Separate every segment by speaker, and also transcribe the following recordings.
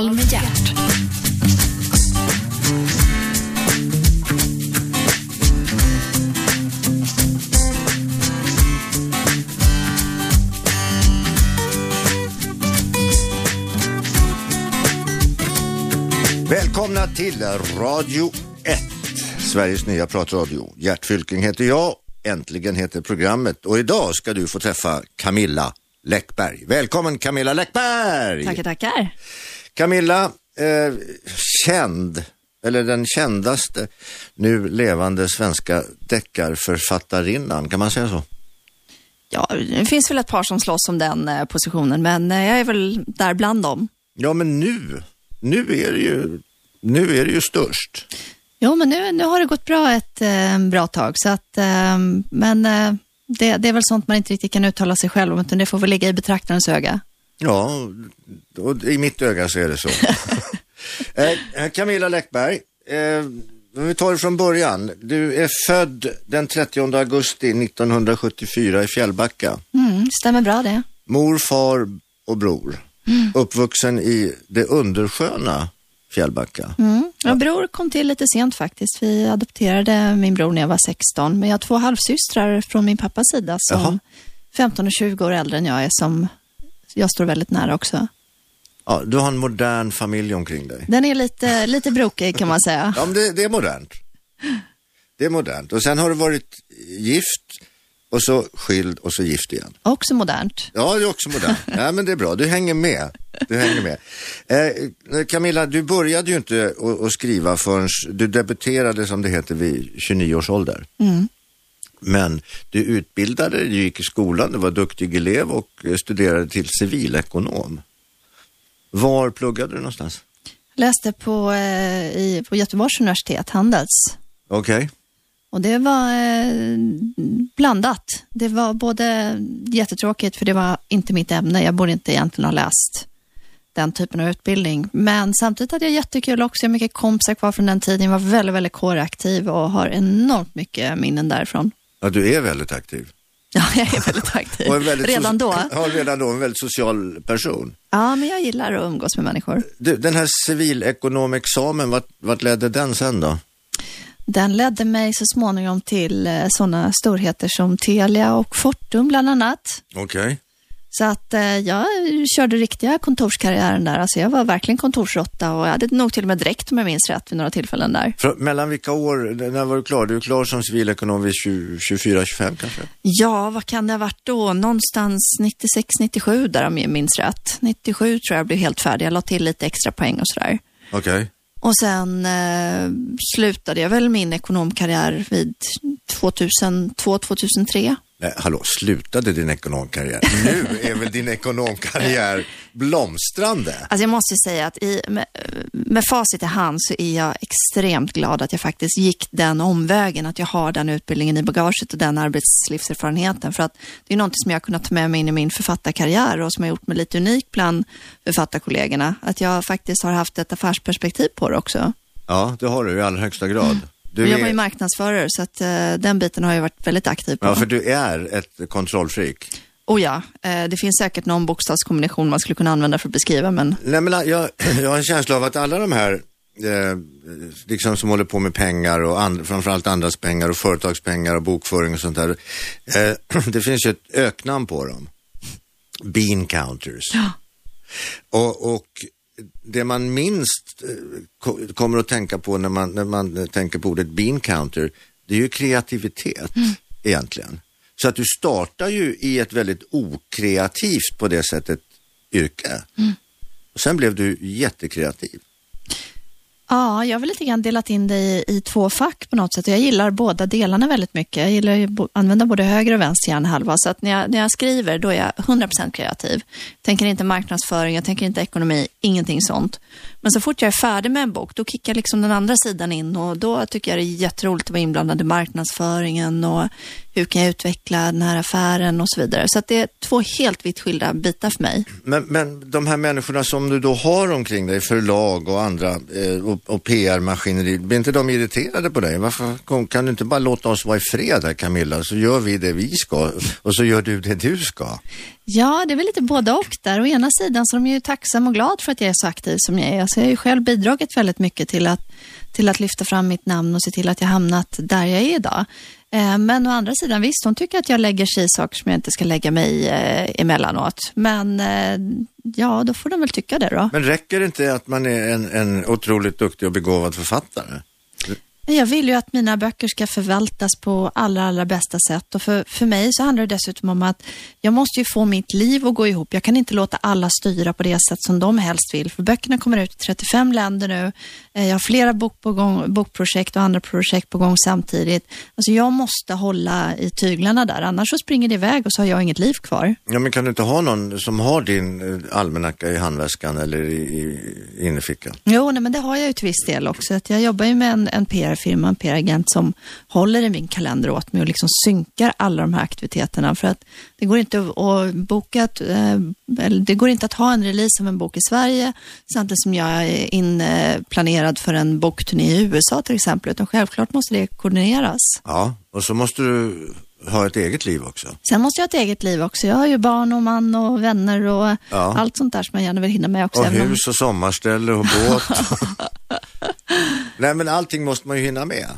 Speaker 1: Samtal med hjärt.
Speaker 2: Välkomna till Radio 1, Sveriges nya pratradio. Gert Fylking heter jag, äntligen heter programmet och idag ska du få träffa Camilla Läckberg. Välkommen Camilla Läckberg!
Speaker 1: Tackar, tackar.
Speaker 2: Camilla, eh, känd, eller den kändaste nu levande svenska deckarförfattarinnan, kan man säga så?
Speaker 1: Ja, det finns väl ett par som slåss om den eh, positionen, men eh, jag är väl där bland dem.
Speaker 2: Ja, men nu, nu är det ju, nu är det ju störst.
Speaker 1: Jo, men nu, nu har det gått bra ett eh, bra tag, så att, eh, men eh, det, det är väl sånt man inte riktigt kan uttala sig själv om, utan det får väl ligga i betraktarens öga.
Speaker 2: Ja, och i mitt öga så är det så. eh, Camilla Läckberg, eh, vi tar det från början. Du är född den 30 augusti 1974 i Fjällbacka.
Speaker 1: Mm, stämmer bra det.
Speaker 2: Mor, far och bror. Uppvuxen i det undersköna Fjällbacka.
Speaker 1: Mm. Ja, bror kom till lite sent faktiskt. Vi adopterade min bror när jag var 16, men jag har två halvsystrar från min pappas sida som
Speaker 2: Jaha.
Speaker 1: 15 och 20 år äldre än jag är, som jag står väldigt nära också.
Speaker 2: Ja, du har en modern familj omkring dig.
Speaker 1: Den är lite, lite brokig kan man säga.
Speaker 2: Ja, men det, det är modernt. Det är modernt. Och sen har du varit gift och så skild och så gift igen.
Speaker 1: Också modernt.
Speaker 2: Ja, det är också modernt. Nej, men det är bra. Du hänger med. Du hänger med. Eh, Camilla, du började ju inte att, skriva förrän du debuterade som det heter vid 29 års ålder. Men du utbildade dig, du gick i skolan, du var duktig elev och studerade till civilekonom. Var pluggade du någonstans?
Speaker 1: Läste på, eh, i, på Göteborgs universitet, Handels.
Speaker 2: Okej.
Speaker 1: Och det var eh, blandat. Det var både jättetråkigt, för det var inte mitt ämne. Jag borde inte egentligen ha läst den typen av utbildning. Men samtidigt hade jag jättekul också. Jag har mycket kompisar kvar från den tiden. Jag var väldigt, väldigt kåraktiv och har enormt mycket minnen därifrån.
Speaker 2: Ja, du är väldigt aktiv.
Speaker 1: Ja, jag är väldigt aktiv.
Speaker 2: Väldigt
Speaker 1: Redan då.
Speaker 2: Ja, redan då. En väldigt social person.
Speaker 1: Ja, men jag gillar att umgås med människor.
Speaker 2: Du, den här civilekonomexamen, vart, vart ledde den sen då?
Speaker 1: Den ledde mig så småningom till eh, sådana storheter som Telia och Fortum bland annat.
Speaker 2: Okej.
Speaker 1: Så att eh, jag körde riktiga kontorskarriären där. Alltså jag var verkligen kontorsråtta och jag hade nog till och med dräkt om jag minns rätt vid några tillfällen där.
Speaker 2: För, mellan vilka år, när var du klar? Du är klar som civilekonom vid 24-25 kanske?
Speaker 1: Ja, vad kan det ha varit då? Någonstans 96-97 där om jag minns rätt. 97 tror jag blev helt färdig. Jag la till lite extra poäng och sådär.
Speaker 2: Okej.
Speaker 1: Och sen eh, slutade jag väl min ekonomkarriär vid 2002-2003.
Speaker 2: Nej, hallå, slutade din ekonomkarriär? Nu är väl din ekonomkarriär blomstrande?
Speaker 1: Alltså jag måste säga att i, med, med facit i hand så är jag extremt glad att jag faktiskt gick den omvägen, att jag har den utbildningen i bagaget och den arbetslivserfarenheten. För att det är något som jag har kunnat ta med mig in i min författarkarriär och som har gjort mig lite unik bland författarkollegorna. Att jag faktiskt har haft ett affärsperspektiv på det också.
Speaker 2: Ja, det har du i allra högsta grad. Du
Speaker 1: Jag var ju
Speaker 2: är,
Speaker 1: marknadsförare så att eh, den biten har jag varit väldigt aktiv på.
Speaker 2: ja, för du är ett kontrollfreak.
Speaker 1: Och ja, eh, det finns säkert någon bokstavskombination man skulle kunna använda för att beskriva, men
Speaker 2: Nej, men jag, jag har en känsla av att alla de här eh, liksom som håller på med pengar och and, framförallt andras pengar och företagspengar och bokföring och sånt där. Eh, det finns ju ett öknamn på dem. Bean counters.
Speaker 1: Ja.
Speaker 2: Och, och det man minst eh, ko- kommer att tänka på när man, när man tänker på ordet bean counter, det är ju kreativitet egentligen. Så att du startar ju i ett väldigt okreativt på det sättet yrke. Och sen blev du jättekreativ.
Speaker 1: Ja, jag har väl lite grann delat in det i, i två fack på något sätt. Jag gillar båda delarna väldigt mycket. Jag gillar att använda både höger och vänster hjärnhalva. Så att när jag, när jag skriver, då är jag 100% kreativ. Tänker inte marknadsföring, jag tänker inte ekonomi, ingenting sånt. Men så fort jag är färdig med en bok, då kickar liksom den andra sidan in och då tycker jag det är jätteroligt att vara inblandad i marknadsföringen och hur kan jag utveckla den här affären och så vidare. Så att det är två helt vitt skilda bitar för mig.
Speaker 2: Men, men de här människorna som du då har omkring dig, förlag och andra eh, och, och PR-maskineri, blir inte de irriterade på dig? Varför kan du inte bara låta oss vara i fred här Camilla, så gör vi det vi ska och så gör du det du ska?
Speaker 1: Ja, det är väl lite både och där. Å ena sidan så är de ju tacksamma och glad för att jag är så aktiv som jag är. Alltså jag har ju själv bidragit väldigt mycket till att, till att lyfta fram mitt namn och se till att jag hamnat där jag är idag. Eh, men å andra sidan, visst, hon tycker att jag lägger sig i saker som jag inte ska lägga mig i eh, emellanåt. Men eh, ja, då får de väl tycka det då.
Speaker 2: Men räcker det inte att man är en, en otroligt duktig och begåvad författare?
Speaker 1: Jag vill ju att mina böcker ska förvaltas på allra, allra bästa sätt och för, för mig så handlar det dessutom om att jag måste ju få mitt liv att gå ihop. Jag kan inte låta alla styra på det sätt som de helst vill, för böckerna kommer ut i 35 länder nu. Eh, jag har flera bok på gång, bokprojekt och andra projekt på gång samtidigt. Alltså jag måste hålla i tyglarna där, annars så springer det iväg och så har jag inget liv kvar.
Speaker 2: Ja, men kan du inte ha någon som har din eh, almanacka i handväskan eller i, i innerfickan?
Speaker 1: Jo, nej, men det har jag ju till viss del också. Att jag jobbar ju med en, en PR-firma, en PR-agent som håller i min kalender åt mig och liksom synkar alla de här aktiviteterna. För att det går inte att boka, eh, det går inte att ha en release av en bok i Sverige samtidigt som jag är inplanerad för en bokturné i USA till exempel, utan självklart måste det koordineras.
Speaker 2: Ja, och så måste du ha ett eget liv också.
Speaker 1: Sen måste jag ha ett eget liv också. Jag har ju barn och man och vänner och ja. allt sånt där som jag gärna vill hinna med också.
Speaker 2: Och hus och sommarställe och båt. Nej men allting måste man ju hinna med.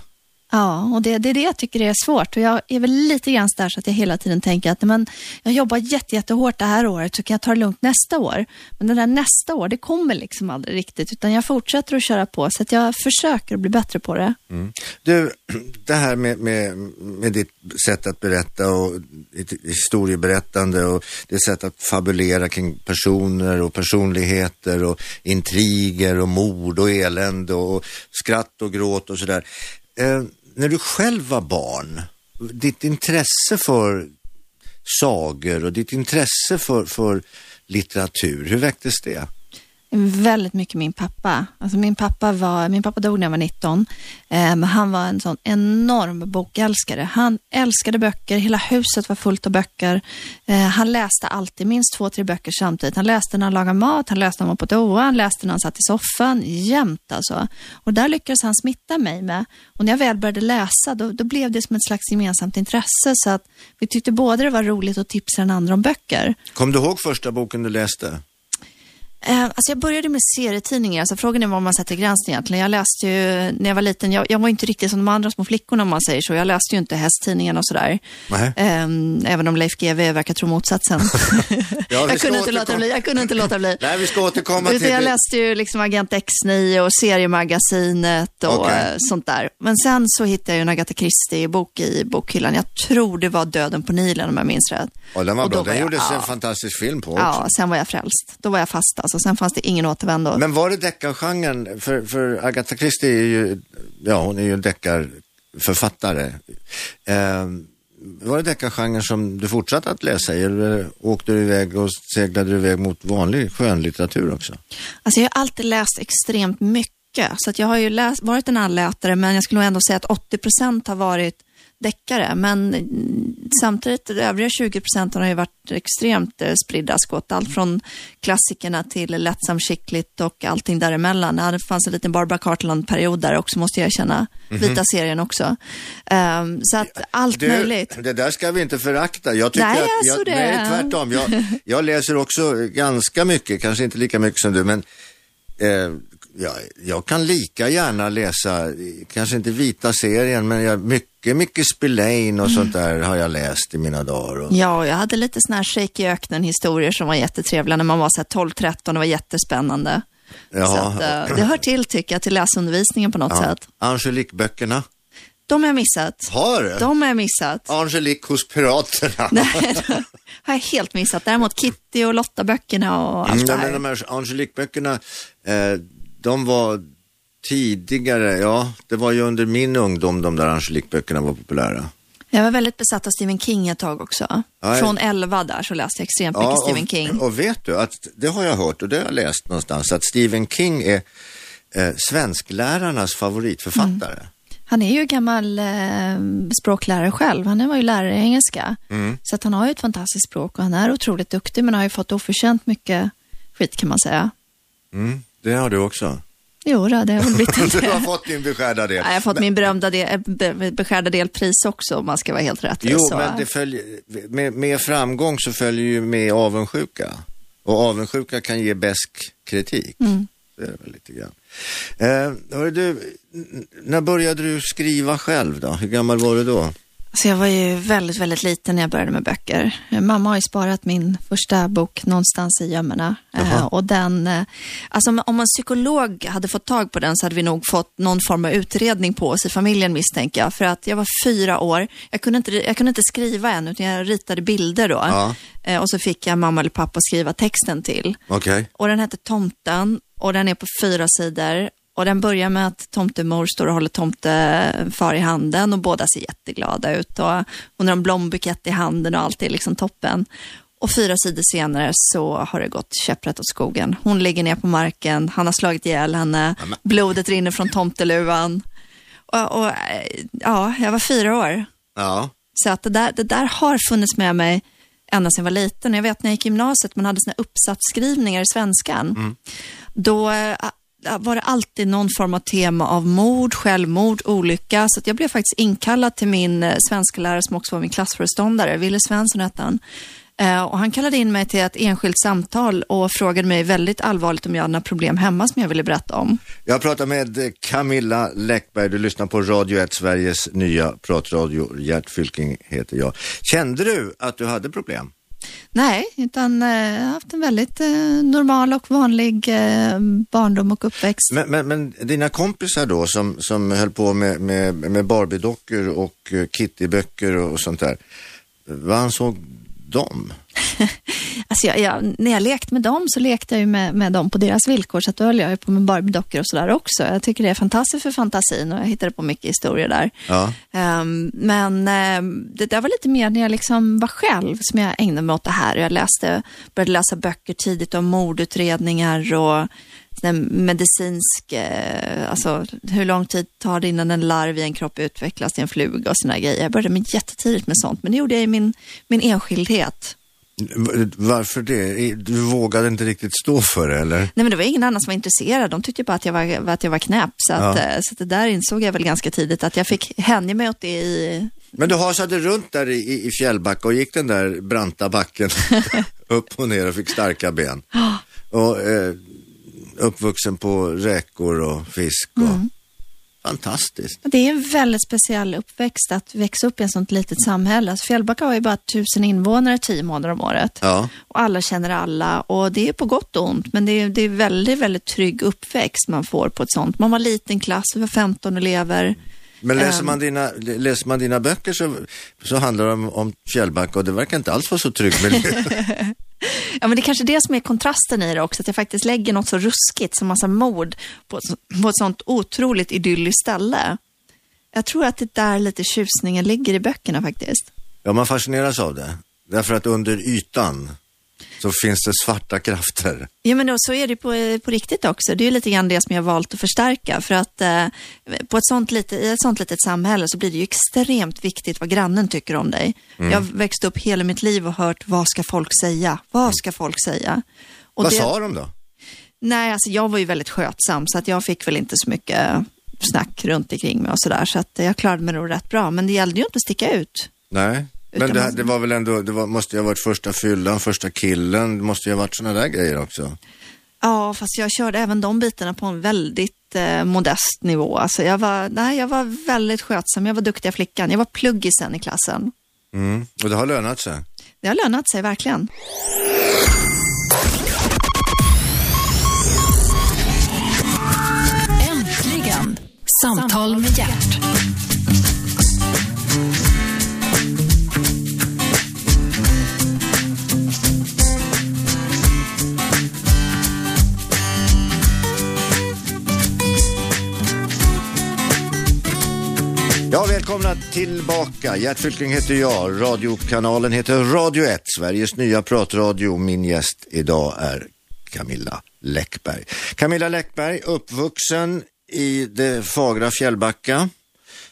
Speaker 1: Ja, och det, det är det jag tycker är svårt. Och jag är väl lite grann där så att jag hela tiden tänker att men, jag jobbar jätte, jättehårt det här året så kan jag ta det lugnt nästa år. Men det där nästa år, det kommer liksom aldrig riktigt utan jag fortsätter att köra på så att jag försöker att bli bättre på det.
Speaker 2: Mm. Du, det här med, med, med ditt sätt att berätta och historieberättande och det sätt att fabulera kring personer och personligheter och intriger och mord och elände och skratt och gråt och sådär. Eh, när du själv var barn, ditt intresse för sagor och ditt intresse för, för litteratur, hur väcktes det?
Speaker 1: Väldigt mycket min pappa. Alltså min, pappa var, min pappa dog när jag var 19, Um, eh, han var en sån enorm bokälskare. Han älskade böcker, hela huset var fullt av böcker. Uh, han läste alltid minst två, tre böcker samtidigt. Han läste när han lagade mat, han läste när han var på toa, han läste när han satt i soffan, jämt alltså. Och där lyckades han smitta mig med. Och när jag väl började läsa, då, då blev det som ett slags gemensamt intresse. Så att vi tyckte både det var roligt att tipsa den andra om böcker.
Speaker 2: Kom du ihåg första boken du läste?
Speaker 1: Eh, alltså jag började med serietidningar, alltså frågan är var man sätter gränsen egentligen. Jag läste ju, när jag var liten, jag, jag var inte riktigt som de andra små flickorna om man säger så. Jag läste ju inte hästtidningarna och sådär. Um, även om Leif GW verkar tro motsatsen. ja, jag, kunde inte låta bli, jag kunde inte låta bli.
Speaker 2: Nej, vi ska återkomma till
Speaker 1: Jag läste ju liksom Agent X9 och Seriemagasinet och okay. Sånt där. Men sen så hittade jag ju en Agatha Christie-bok i bokhyllan. Jag tror det var Döden på Nilen om jag minns rätt.
Speaker 2: Ja, den var bra. Den gjordes ja, en fantastisk film på
Speaker 1: också. Ja, sen var jag frälst. Då var jag fast alltså. Sen fanns det ingen återvändo.
Speaker 2: Men var det deckargenren? För, för Agatha Christie är ju, ja hon är ju en deckarförfattare. Eh, var det deckargenren som du fortsatte att läsa eller åkte du iväg och seglade du iväg mot vanlig skönlitteratur också?
Speaker 1: Alltså jag har alltid läst extremt mycket så att jag har ju läst, varit en allätare men jag skulle nog ändå säga att 80 procent har varit deckare. Men samtidigt, de övriga 20 procenten har ju varit extremt eh, spridda skott. Allt från klassikerna till lättsamt skickligt och allting däremellan. Det fanns en liten Barbara Cartland-period där också, måste jag känna. Mm -hmm. Vita serien också. Um, så att allt
Speaker 2: du,
Speaker 1: möjligt.
Speaker 2: Det där ska vi inte förakta. Jag tycker
Speaker 1: nej,
Speaker 2: att,
Speaker 1: jag,
Speaker 2: jag, nej, tvärtom. Jag, jag läser också ganska mycket, kanske inte lika mycket som du, men eh, jag, jag kan lika gärna läsa, kanske inte vita serien, men jag, mycket, mycket Spillane och mm. sånt där har jag läst i mina dagar. Och...
Speaker 1: Ja, jag hade lite sådana här Shake i öknen-historier som var jättetrevliga när man var 12-13 och var jättespännande. Ja. Så att, uh, det hör till, tycker jag, till läsundervisningen på något ja. sätt.
Speaker 2: Angelique-böckerna?
Speaker 1: De har jag missat.
Speaker 2: Har du?
Speaker 1: De har jag missat.
Speaker 2: Angelique hos Piraterna?
Speaker 1: Nej, har jag helt missat. Däremot Kitty och Lotta-böckerna och allt mm, det här.
Speaker 2: Men de här Angelique-böckerna, eh, de var tidigare, ja, det var ju under min ungdom de där Angelique-böckerna var populära.
Speaker 1: Jag var väldigt besatt av Stephen King ett tag också.
Speaker 2: Ja,
Speaker 1: Från 11 där så läste jag extremt mycket Stephen King.
Speaker 2: Och, och vet du att det har jag hört och det har jag läst någonstans att Stephen King är eh, svensklärarnas favoritförfattare.
Speaker 1: Mm. Han är ju gammal eh, språklärare själv. Han var ju lärare i engelska.
Speaker 2: Mm.
Speaker 1: Så att han har ju ett fantastiskt språk och han är otroligt duktig men har ju fått oförtjänt mycket skit kan man säga.
Speaker 2: Mm, det har du också.
Speaker 1: Jo, då, det har väl blivit
Speaker 2: Du har fått din beskärda del.
Speaker 1: Ja, jag har fått min berömda del, be, beskärda del pris också om man ska vara helt rättvis.
Speaker 2: Jo,
Speaker 1: så.
Speaker 2: men det följer, med, med framgång så följer ju med avundsjuka. Och avundsjuka kan ge besk kritik.
Speaker 1: Mm.
Speaker 2: Det är det väl lite grann. Eh, du, när började du skriva själv då? Hur gammal var du då?
Speaker 1: Så jag var ju väldigt, väldigt liten när jag började med böcker. Mamma har ju sparat min första bok någonstans i gömmorna. Eh, och den, eh, alltså om- en psykolog hade fått tag på den så hade vi nog fått någon form av utredning på oss i familjen misstänker jag. För att jag var fyra år, jag kunde inte, jag kunde inte skriva än utan jag ritade bilder då.
Speaker 2: Ja.
Speaker 1: Eh, och så fick jag mamma eller pappa skriva texten till.
Speaker 2: Okej.
Speaker 1: Och den heter Tomten och den är på fyra sidor. Och den börjar med att tomtemor står och håller tomtefar i handen och båda ser jätteglada ut. Och hon har en blombukett i handen och allt är liksom toppen. Och fyra sidor senare så har det gått käpprätt åt skogen. Hon ligger ner på marken, han har slagit ihjäl henne,
Speaker 2: Amen.
Speaker 1: blodet rinner från tomteluvan. Och, och, ja, jag var fyra år.
Speaker 2: Ja.
Speaker 1: Så att det där, det där har funnits med mig ända sedan jag var liten. Jag vet när jag gick i gymnasiet, man hade såna uppsatsskrivningar i svenskan. Då eh, var det alltid någon form av tema av mord, självmord, olycka. Så att jag blev faktiskt inkallad till min eh, svenska lärare som också var min klassföreståndare, Ville Svensson hette han. Eh, och han kallade in mig till ett enskilt samtal och frågade mig väldigt allvarligt om jag hade några problem hemma som jag ville berätta om.
Speaker 2: Jag pratar med Camilla Läckberg. Du lyssnar på Radio 1, Sveriges nya pratradio. Gert Fylking heter jag. Kände du att du hade problem?
Speaker 1: Nej, utan eh, jag har haft en väldigt eh, normal och vanlig eh, barndom och uppväxt.
Speaker 2: Men, men, men dina kompisar då som, som höll på med, med, med Barbie-dockor och Kitty-böcker och sånt där. Vad ansåg de?
Speaker 1: Alltså jag, jag, när jag lekte med dem så lekte jag ju med, med dem på deras villkor, så att då höll jag ju på med Barbie-dockor och sådär också. Jag tycker det är fantastiskt för fantasin och jag hittade på mycket historier där.
Speaker 2: Ja.
Speaker 1: Ehm, men ehm, det där var lite mer när jag liksom var själv som jag ägnade mig åt det här. Jag läste, började läsa böcker tidigt om mordutredningar och medicinsk, eh, alltså hur lång tid tar det innan en larv i en kropp utvecklas till en fluga och såna grejer. Jag började med jättetidigt med sånt, men det gjorde jag i min, min enskildhet.
Speaker 2: Varför det? Du vågade inte riktigt stå för det eller?
Speaker 1: Nej, men det var ingen annan som var intresserad. De tyckte bara att jag var, att jag var knäpp. Så, att,
Speaker 2: Ja.
Speaker 1: eh, så det där insåg jag väl ganska tidigt, att jag fick hänga mig åt det i...
Speaker 2: Men du hasade runt där i, i, Fjällbacka och gick den där branta backen upp och ner och fick starka ben. Och eh, uppvuxen på räkor och fisk och fantastiskt.
Speaker 1: Det är en väldigt speciell uppväxt att växa upp i ett sånt litet samhälle. Alltså Fjällbacka har ju bara tusen invånare tio månader om året.
Speaker 2: Ja.
Speaker 1: Och alla känner alla och det är på gott och ont. Men det är, det är väldigt, väldigt trygg uppväxt man får på ett sånt. Man var liten klass, vi var 15 elever.
Speaker 2: Men läser
Speaker 1: Ehm.
Speaker 2: man dina, läser man dina böcker så, så handlar det om, om Fjällbacka och det verkar inte alls vara så trygg miljö.
Speaker 1: Ja, men det är kanske det som är kontrasten i det också, att jag faktiskt lägger något så ruskigt som massa mord på, ett på ett sånt otroligt idylliskt ställe. Jag tror att det är där lite tjusningen ligger i böckerna faktiskt.
Speaker 2: ja, man fascineras av det. Därför att under ytan så finns det svarta krafter.
Speaker 1: Ja, men då, så är det på, på riktigt också. Det är lite grann det som jag har valt att förstärka. För att eh, på ett sånt lite, i ett sånt litet samhälle så blir det ju extremt viktigt vad grannen tycker om dig. Jag har växt upp hela mitt liv och hört vad ska folk säga? Vad ska folk säga? Och
Speaker 2: Vad
Speaker 1: det-
Speaker 2: sa de då?
Speaker 1: Nej, alltså jag var ju väldigt skötsam så att jag fick väl inte så mycket snack runt omkring mig och sådär. Så att jag klarade mig nog rätt bra. Men det gällde ju inte att sticka ut.
Speaker 2: Nej, men det, det var väl ändå, det var, måste ju ha varit första fyllan, första killen, det måste ju ha varit sådana där grejer också.
Speaker 1: Ja, fast jag körde även de bitarna på en väldigt eh, modest nivå. Alltså jag, var, nej, jag var väldigt skötsam. Jag var duktiga flickan. Jag var pluggisen i klassen.
Speaker 2: Mm. Och det har lönat sig.
Speaker 1: Det har lönat sig verkligen.
Speaker 3: Äntligen! Samtal med hjärt.
Speaker 2: Ja, välkomna tillbaka. Gert Fylking heter jag. Radiokanalen heter Radio 1, Sveriges nya pratradio. Min gäst idag är Camilla Läckberg. Camilla Läckberg, uppvuxen i det fagra Fjällbacka,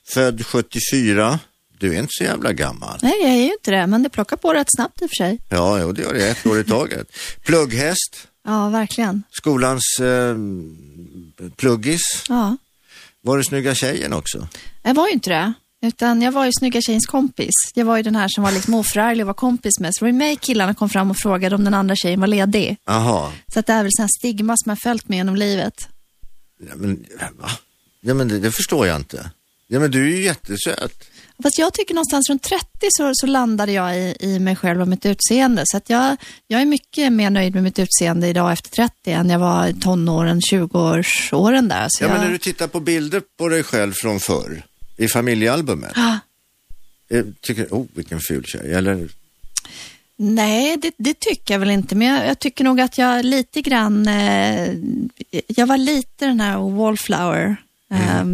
Speaker 2: född 74. Du är inte så jävla gammal.
Speaker 1: Nej, jag är ju inte det, men det plockar på rätt snabbt i och för sig.
Speaker 2: Ja, jo, det gör det. Ett år i taget. Plugghäst,
Speaker 1: Ja, verkligen.
Speaker 2: skolans eh, pluggis.
Speaker 1: Ja.
Speaker 2: Var du snygga tjejen också?
Speaker 1: Jag var ju inte det, utan jag var ju snygga tjejens kompis. Jag var ju den här som var liksom oförarglig och var kompis med. Så det var mig killarna kom fram och frågade om den andra tjejen var ledig.
Speaker 2: Aha.
Speaker 1: Så att det är väl sån stigma som har följt med genom livet.
Speaker 2: Ja, men, va? Ja, men det, det förstår jag inte. Ja, men du är ju jättesöt.
Speaker 1: Fast jag tycker någonstans runt 30 så, så landade jag i, i mig själv och mitt utseende. Så att jag, jag är mycket mer nöjd med mitt utseende idag efter 30 än jag var i tonåren, 20-årsåren där. Så
Speaker 2: Ja,
Speaker 1: jag,
Speaker 2: men när du tittar på bilder på dig själv från förr, i familjealbumet,
Speaker 1: Ah,
Speaker 2: eh, tycker oh vilken ful tjej, eller?
Speaker 1: Nej, det, det tycker jag väl inte. Men jag, jag tycker nog att jag lite grann... Eh, jag var lite den här wallflower, eh,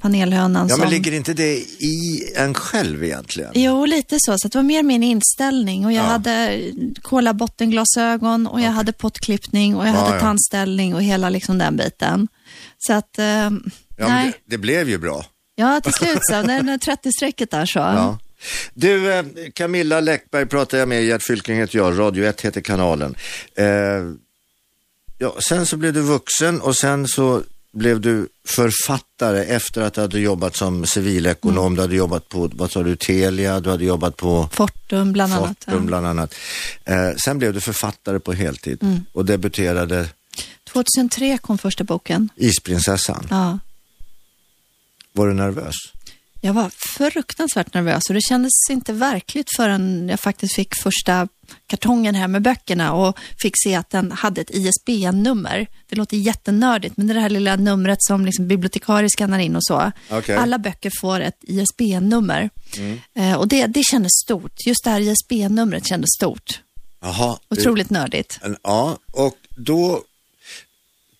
Speaker 1: panelhönan
Speaker 2: Mm. Ja,
Speaker 1: som...
Speaker 2: men ligger inte det i en själv egentligen?
Speaker 1: Jo, lite så. Så det var mer min inställning. Och jag
Speaker 2: Ja.
Speaker 1: hade kolabottenglasögon och jag hade pottklippning och jag
Speaker 2: Ja,
Speaker 1: hade
Speaker 2: ja.
Speaker 1: tandställning och hela liksom den biten. Så att, eh,
Speaker 2: Ja,
Speaker 1: nej.
Speaker 2: det, det blev ju bra.
Speaker 1: Ja, till slut så. När, när 30-strecket där så.
Speaker 2: Ja. Du, eh, Camilla Läckberg pratar jag med, Gert Fylking heter jag, Radio 1 heter kanalen. Eh, ja, sen så blev du vuxen och sen så blev du författare efter att du hade jobbat som civilekonom.
Speaker 1: Mm.
Speaker 2: Du hade jobbat på, vad sa du, Telia, du hade jobbat på
Speaker 1: Fortum bland annat.
Speaker 2: Fortum
Speaker 1: Ja.
Speaker 2: bland annat. Eh, sen blev du författare på heltid
Speaker 1: Mm.
Speaker 2: och debuterade
Speaker 1: 2003 kom första boken.
Speaker 2: Isprinsessan.
Speaker 1: Ja.
Speaker 2: Var du nervös?
Speaker 1: Jag var fruktansvärt nervös och det kändes inte verkligt förrän jag faktiskt fick första kartongen här med böckerna och fick se att den hade ett ISBN-nummer. Det låter jättenördigt, men det är det här lilla numret som liksom bibliotekarier skannar in och så.
Speaker 2: Okej.
Speaker 1: Alla böcker får ett ISBN-nummer. Eh, och det, det kändes stort. Just det här ISBN-numret kändes stort.
Speaker 2: Jaha.
Speaker 1: Otroligt nördigt.
Speaker 2: Ja, och då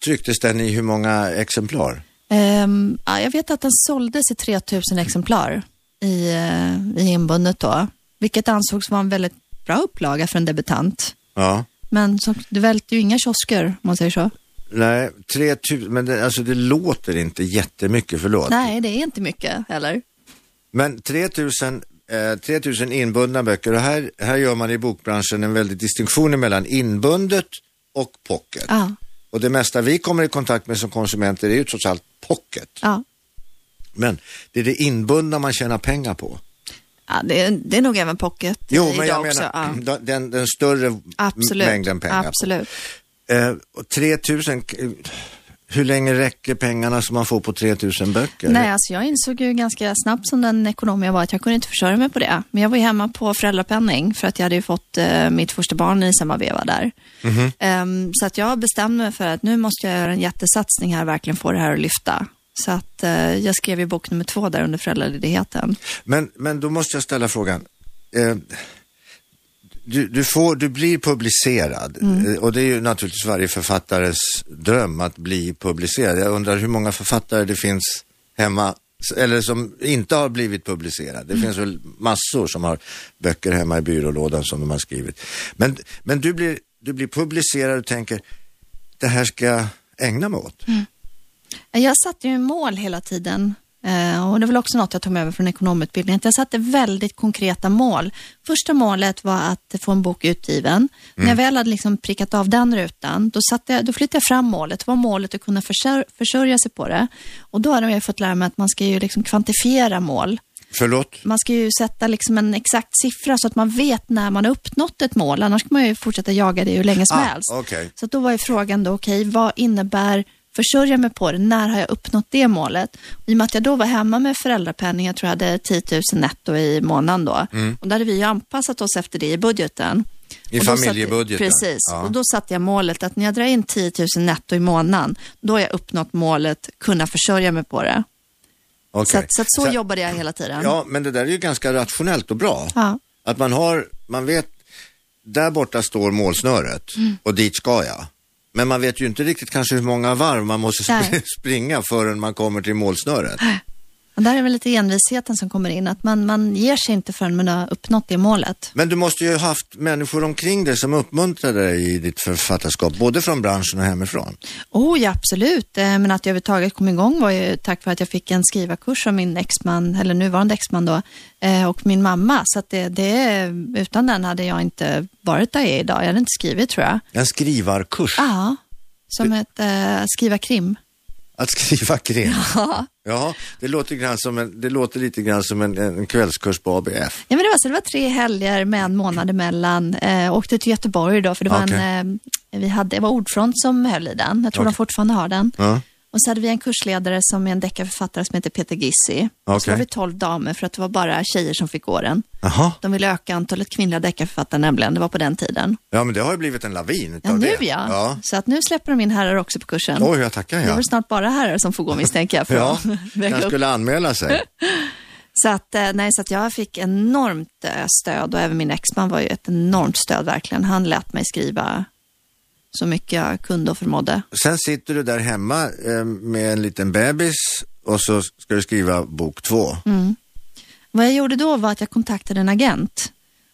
Speaker 2: trycktes den i hur många exemplar?
Speaker 1: Ehm, ja, jag vet att den såldes i 3000 exemplar i, eh, i inbundet då, vilket ansågs vara en väldigt bra upplaga för en debutant.
Speaker 2: Ja.
Speaker 1: Men så, det välte ju inga kiosker, om man säger så.
Speaker 2: Nej, 3000, men det, alltså det låter inte jättemycket, förlåt.
Speaker 1: Nej, det är inte mycket heller.
Speaker 2: Men 3000, eh, 3000 inbundna böcker och här, här gör man i bokbranschen en väldig distinktion mellan inbundet och pocket.
Speaker 1: Ja,
Speaker 2: Och det mesta vi kommer i kontakt med som konsumenter är ju trots allt pocket.
Speaker 1: ja.
Speaker 2: Men det är det inbundna man tjänar pengar på.
Speaker 1: ja det, är, det är nog även pocket
Speaker 2: Jo,
Speaker 1: idag
Speaker 2: men jag
Speaker 1: också.
Speaker 2: menar
Speaker 1: Ja.
Speaker 2: den, den större
Speaker 1: Absolut.
Speaker 2: mängden pengar.
Speaker 1: Absolut.
Speaker 2: Eh, och 3000, eh, hur länge räcker pengarna som man får på 3000 böcker?
Speaker 1: Nej, alltså jag insåg ju ganska snabbt som den ekonom jag var att jag kunde inte försörja mig på det. Men jag var ju hemma på föräldrapenning för att jag hade ju fått eh, mitt första barn i samma veva där.
Speaker 2: Mhm.
Speaker 1: Ehm, så att jag bestämde mig för att nu måste jag göra en jättesatsning här och verkligen få det här att lyfta. Så att eh, jag skrev ju bok nummer två där under föräldraledigheten.
Speaker 2: Men, men då måste jag ställa frågan. Eh, du, du, får, du blir publicerad
Speaker 1: Mm.
Speaker 2: och det är ju naturligtvis varje författares dröm att bli publicerad. Jag undrar hur många författare det finns hemma eller som inte har blivit publicerade. Det finns väl massor som har böcker hemma i byrålådan som de har skrivit. Men, men du, blir, du blir publicerad och tänker, det här ska jag ägna mig åt.
Speaker 1: Jag satte ju mål hela tiden. Eh, och det var också något jag tog med mig från ekonomutbildningen. Jag satte väldigt konkreta mål. Första målet var att få en bok utgiven. När jag väl hade liksom prickat av den rutan, då, satte då flyttade jag fram målet. Det var målet att kunna försör, försörja sig på det. Och då hade jag fått lära mig att man ska ju liksom kvantifiera mål.
Speaker 2: Förlåt?
Speaker 1: Man ska ju sätta liksom en exakt siffra så att man vet när man har uppnått ett mål. Annars kan man ju fortsätta jaga det hur länge som
Speaker 2: Ah,
Speaker 1: helst.
Speaker 2: okej.
Speaker 1: Så då var ju frågan då, okej, vad innebär försörja mig på det? När har jag uppnått det målet? I och med att jag då var hemma med föräldrapenning, jag tror jag hade 10 000 netto i månaden då. Och då hade vi anpassat oss efter det i budgeten.
Speaker 2: Mm. I familjebudgeten?
Speaker 1: Precis,
Speaker 2: Ja.
Speaker 1: och då satte jag målet att när jag drar in 10 000 netto i månaden, då har jag uppnått målet kunna försörja mig på det.
Speaker 2: Okej.
Speaker 1: Så, att, så, att så
Speaker 2: Så-
Speaker 1: jobbade jag hela tiden.
Speaker 2: Ja, men det där är ju ganska rationellt och bra.
Speaker 1: Ja.
Speaker 2: Att man har, man vet, där borta står målsnöret
Speaker 1: Mm.
Speaker 2: och dit ska jag. Men man vet ju inte riktigt kanske hur många varv man måste sp- springa förrän man kommer till målsnöret.
Speaker 1: Och där är väl lite envisheten som kommer in, att man, man ger sig inte förrän man har uppnått det målet.
Speaker 2: Men du måste ju ha haft människor omkring dig som uppmuntrade dig i ditt författarskap, både från branschen och hemifrån.
Speaker 1: Oh ja, absolut. Eh, Men att jag överhuvudtaget kom igång var ju tack vare att jag fick en skrivarkurs av min exman, eller nuvarande exman då, eh, och min mamma. Så att det, det, utan den hade jag inte varit där jag är idag. Jag hade inte skrivit tror jag.
Speaker 2: En skrivarkurs.
Speaker 1: Ja, som ett eh, skriva krim.
Speaker 2: Att skriva krim.
Speaker 1: Ja.
Speaker 2: Ja, det låter, grann som en, det låter lite grann som en, en kvällskurs på ABF.
Speaker 1: Ja, men det, var, så det var tre helger med en månad emellan. Eh, åkte till Göteborg då, för det var
Speaker 2: Okej.
Speaker 1: en, eh, vi hade, det var Ordfront som höll i den. Jag tror de
Speaker 2: Okej.
Speaker 1: fortfarande har den.
Speaker 2: Ja.
Speaker 1: Och så hade vi en kursledare som är en deckarförfattare som heter Peter Gissi. Och så var vi tolv damer för att det var bara tjejer som fick gå den.
Speaker 2: Jaha,
Speaker 1: De ville öka antalet kvinnliga deckarförfattare nämligen, det var på den tiden.
Speaker 2: ja men det har ju blivit en lavin
Speaker 1: Ja,
Speaker 2: utav
Speaker 1: nu
Speaker 2: det.
Speaker 1: ja.
Speaker 2: ja.
Speaker 1: Så att nu släpper de in herrar också på kursen.
Speaker 2: Oj, jag tackar
Speaker 1: Det är
Speaker 2: ja.
Speaker 1: väl snart bara herrar som får gå misstänker jag. För
Speaker 2: Ja,
Speaker 1: upp.
Speaker 2: skulle anmäla sig.
Speaker 1: Så att, eh, nej, så att jag fick enormt eh, stöd och även min exman var ju ett enormt stöd verkligen. Han lät mig skriva så mycket jag kunde och förmådde.
Speaker 2: Sen sitter du där hemma eh, med en liten bebis och så ska du skriva bok två.
Speaker 1: Mm. Vad jag gjorde då var att jag kontaktade en agent.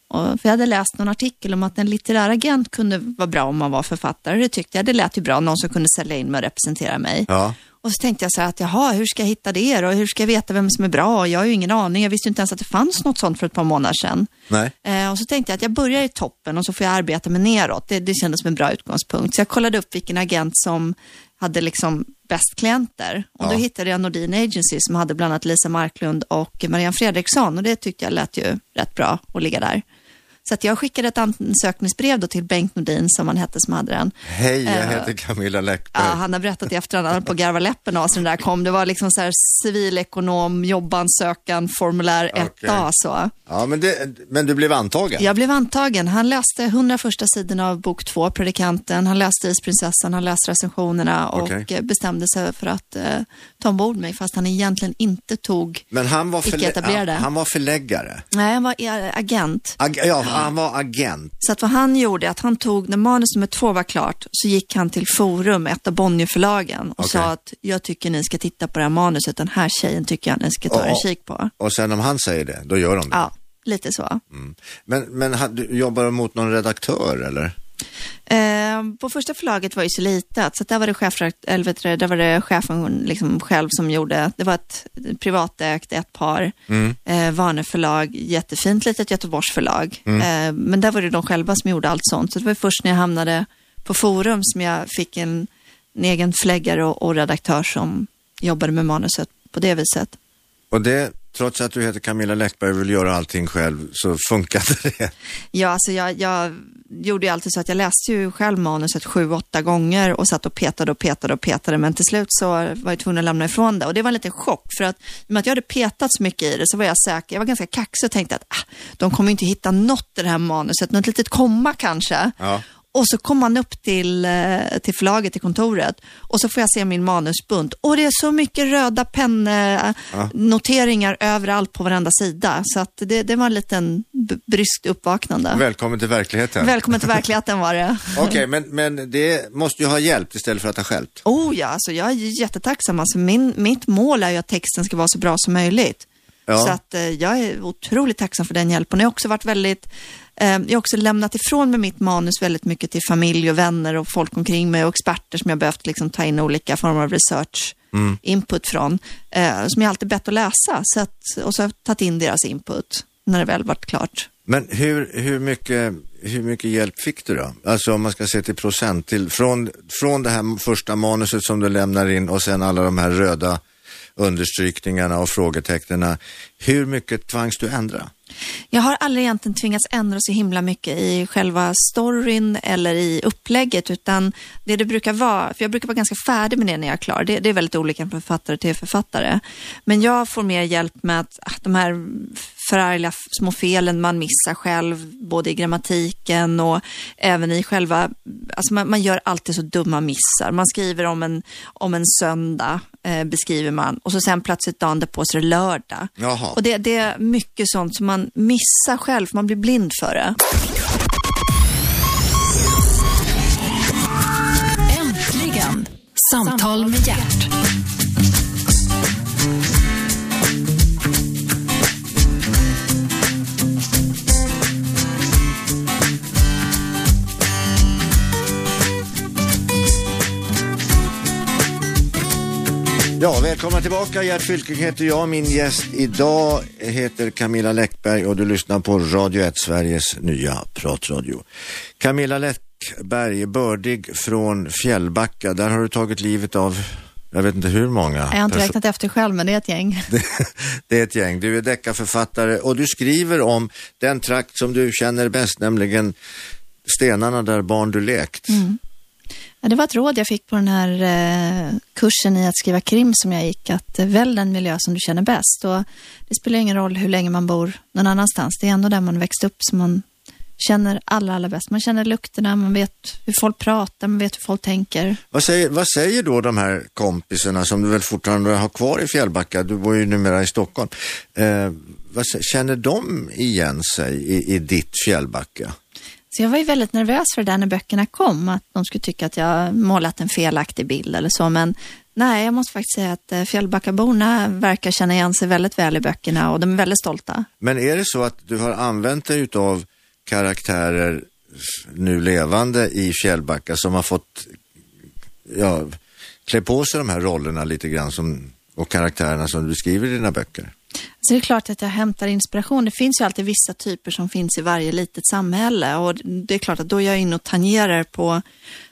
Speaker 1: Och för jag hade läst någon artikel om att en litterär agent kunde vara bra om man var författare. Det tyckte jag, det lät ju bra, någon som kunde sälja in mig och representera mig.
Speaker 2: Ja.
Speaker 1: Och så tänkte jag så här att jaha, hur ska jag hitta det då? Hur ska jag veta vem som är bra? Jag har ju ingen aning, jag visste inte ens att det fanns något sånt för ett par månader sedan.
Speaker 2: Nej.
Speaker 1: Eh, och så tänkte jag att jag börjar i toppen och så får jag arbeta mig neråt. Det, det kändes som en bra utgångspunkt. Så jag kollade upp vilken agent som hade liksom bäst klienter. Och då
Speaker 2: Ja.
Speaker 1: hittade jag Nordin Agency som hade bland annat Lisa Marklund och Marianne Fredriksson. Och det tyckte jag lät ju rätt bra att ligga där. Så jag skickade ett ansökningsbrev då till Bengt Nordin som han hette som hade den.
Speaker 2: Hej, jag
Speaker 1: Eh,
Speaker 2: heter Camilla
Speaker 1: Ja,
Speaker 2: Läckberg.
Speaker 1: han har berättat i efterhand, han höll på att garva läppen av sig när det där kom. Det var liksom så här civilekonom, jobbansökan, formulär 1A
Speaker 2: Okej.
Speaker 1: så.
Speaker 2: Ja, men, det, men du blev antagen?
Speaker 1: Jag blev antagen. Han läste 100 första sidorna av bok två, Predikanten. Han läste Isprinsessan, han läste recensionerna och eh, bestämde sig för att eh, ta ombord mig, fast han egentligen inte tog...
Speaker 2: Men han var, förlä- han, han var förläggare.
Speaker 1: Nej, han var eh, agent.
Speaker 2: Ag- ja, han var agent.
Speaker 1: Så att vad han gjorde, att han tog, när manus nummer två var klart, så gick han till Forum, ett av Bonnierförlagen, och
Speaker 2: Okej.
Speaker 1: sa att jag tycker ni ska titta på det här manuset, den här tjejen tycker jag ni ska ta
Speaker 2: Ja.
Speaker 1: en kik på.
Speaker 2: Och sen om han säger det, då gör de det.
Speaker 1: Ja, lite så.
Speaker 2: Men, men han- du jobbar mot någon redaktör eller?
Speaker 1: Eh, på första förlaget var ju så litet, så där var det, chef, eller du, där var det chefen liksom själv som gjorde, det var ett privatägt, ett par,
Speaker 2: Mm.
Speaker 1: eh, förlag, jättefint litet Göteborgs förlag.
Speaker 2: Mm.
Speaker 1: Eh, men där var det de själva som gjorde allt sånt, så det var först när jag hamnade på Forum som jag fick en, en egen förläggare och, och redaktör som jobbade med manuset på det viset.
Speaker 2: Och det, trots att du heter Camilla Läckberg och vill göra allting själv, så funkade det.
Speaker 1: Ja, alltså jag, jag gjorde ju alltid så att jag läste ju själv manuset sju, åtta gånger och satt och petade och petade och petade, men till slut så var jag tvungen att lämna ifrån det. Och det var en liten chock, för att i att jag hade petat så mycket i det så var jag säker, jag var ganska kaxig och tänkte att ah, de kommer inte hitta något i det här manuset, något litet komma kanske.
Speaker 2: Ja.
Speaker 1: Och så kom man upp till, eh, till förlaget, till kontoret och så får jag se min manusbunt. Och det är så mycket röda pennoteringar överallt på varenda sida. Så att det, det var en liten bryskt uppvaknande.
Speaker 2: Välkommen till verkligheten.
Speaker 1: Välkommen till verkligheten var det.
Speaker 2: Okej, men, men det måste ju ha hjälpt istället för att ha skälpt.
Speaker 1: Oh ja, alltså jag är jättetacksam. Alltså min, mitt mål är ju att texten ska vara så bra som möjligt.
Speaker 2: Ja.
Speaker 1: Så att eh, jag är otroligt tacksam för den hjälpen. Jag har också varit väldigt, jag har också lämnat ifrån mig mitt manus väldigt mycket till familj och vänner och folk omkring mig och experter som jag behövt liksom ta in olika former av research
Speaker 2: Mm.
Speaker 1: input från, eh, som jag alltid bett att läsa. Så att, och så har jag tagit in deras input när det väl varit klart.
Speaker 2: Men hur, hur, mycket, hur mycket hjälp fick du då? Alltså om man ska se till procent, till, från, från det här första manuset som du lämnar in och sen alla de här röda understrykningarna och frågetecknen. Hur mycket tvangs du ändra?
Speaker 1: Jag har aldrig egentligen tvingats ändra så himla mycket i själva storyn eller i upplägget, utan det det brukar vara, för jag brukar vara ganska färdig med det när jag är klar. Det, det är väldigt olika från författare till författare. Men jag får mer hjälp med att ah, de här förargliga små felen man missar själv, både i grammatiken och även i själva, alltså man, man gör alltid så dumma missar. Man skriver om en, om en söndag, eh, beskriver man, och så sen plötsligt dagen därpå så är det lördag.
Speaker 2: Jaha.
Speaker 1: Och det, det är mycket sånt som man missar själv, man blir blind för det.
Speaker 3: Äntligen! Samtal med hjärt.
Speaker 2: Ja, välkomna tillbaka. Gert Fylking heter jag. Min gäst idag heter Camilla Läckberg och du lyssnar på Radio 1, Sveriges nya pratradio. Camilla Läckberg, bördig från Fjällbacka. Där har du tagit livet av, jag vet inte hur många.
Speaker 1: Jag har inte räknat efter själv, men det är ett gäng.
Speaker 2: det, det är ett gäng. Du är deckarförfattare och du skriver om den trakt som du känner bäst, nämligen stenarna där barn du lekt.
Speaker 1: Ja, det var ett råd jag fick på den här eh, kursen i att skriva krim som jag gick, att eh, välj den miljö som du känner bäst. Och det spelar ingen roll hur länge man bor någon annanstans. Det är ändå där man växt upp som man känner allra, allra bäst. Man känner lukterna, man vet hur folk pratar, man vet hur folk tänker.
Speaker 2: Vad säger, vad säger då de här kompisarna som du väl fortfarande har kvar i Fjällbacka? Du bor ju numera i Stockholm. Eh, vad, känner de igen sig i, i ditt Fjällbacka?
Speaker 1: Så jag var ju väldigt nervös för det där när böckerna kom, att de skulle tycka att jag målat en felaktig bild eller så. Men nej, jag måste faktiskt säga att eh, Fjällbackaborna verkar känna igen sig väldigt väl i böckerna och de är väldigt stolta.
Speaker 2: Men är det så att du har använt dig av karaktärer nu levande i Fjällbacka som har fått ja, klä på sig de här rollerna lite grann som, och karaktärerna som du skriver i dina böcker?
Speaker 1: Så det är klart att jag hämtar inspiration. Det finns ju alltid vissa typer som finns i varje litet samhälle och det är klart att då är jag inne och tangerar på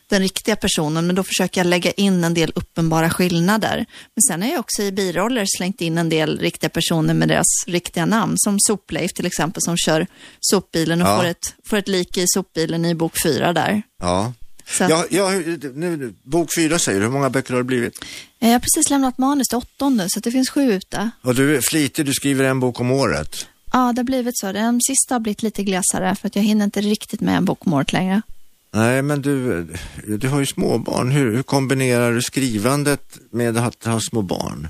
Speaker 1: den riktiga personen, men då försöker jag lägga in en del uppenbara skillnader. Men sen har jag också i biroller slängt in en del riktiga personer med deras riktiga namn, som Sopleif till exempel, som kör sopbilen och
Speaker 2: Ja.
Speaker 1: får, ett, får ett lik i sopbilen i bok fyra där.
Speaker 2: Ja.
Speaker 1: Att,
Speaker 2: Ja, ja nu, bok fyra säger du, hur många böcker har det blivit?
Speaker 1: Jag har precis lämnat manus till åttonde, så det finns sju ute.
Speaker 2: Och du är flitig, du skriver en bok om året.
Speaker 1: Ja, det har blivit så. Den sista har blivit lite glesare, för att jag hinner inte riktigt med en bok om året längre.
Speaker 2: Nej, men du, du har ju småbarn. Hur, hur kombinerar du skrivandet med att ha små barn?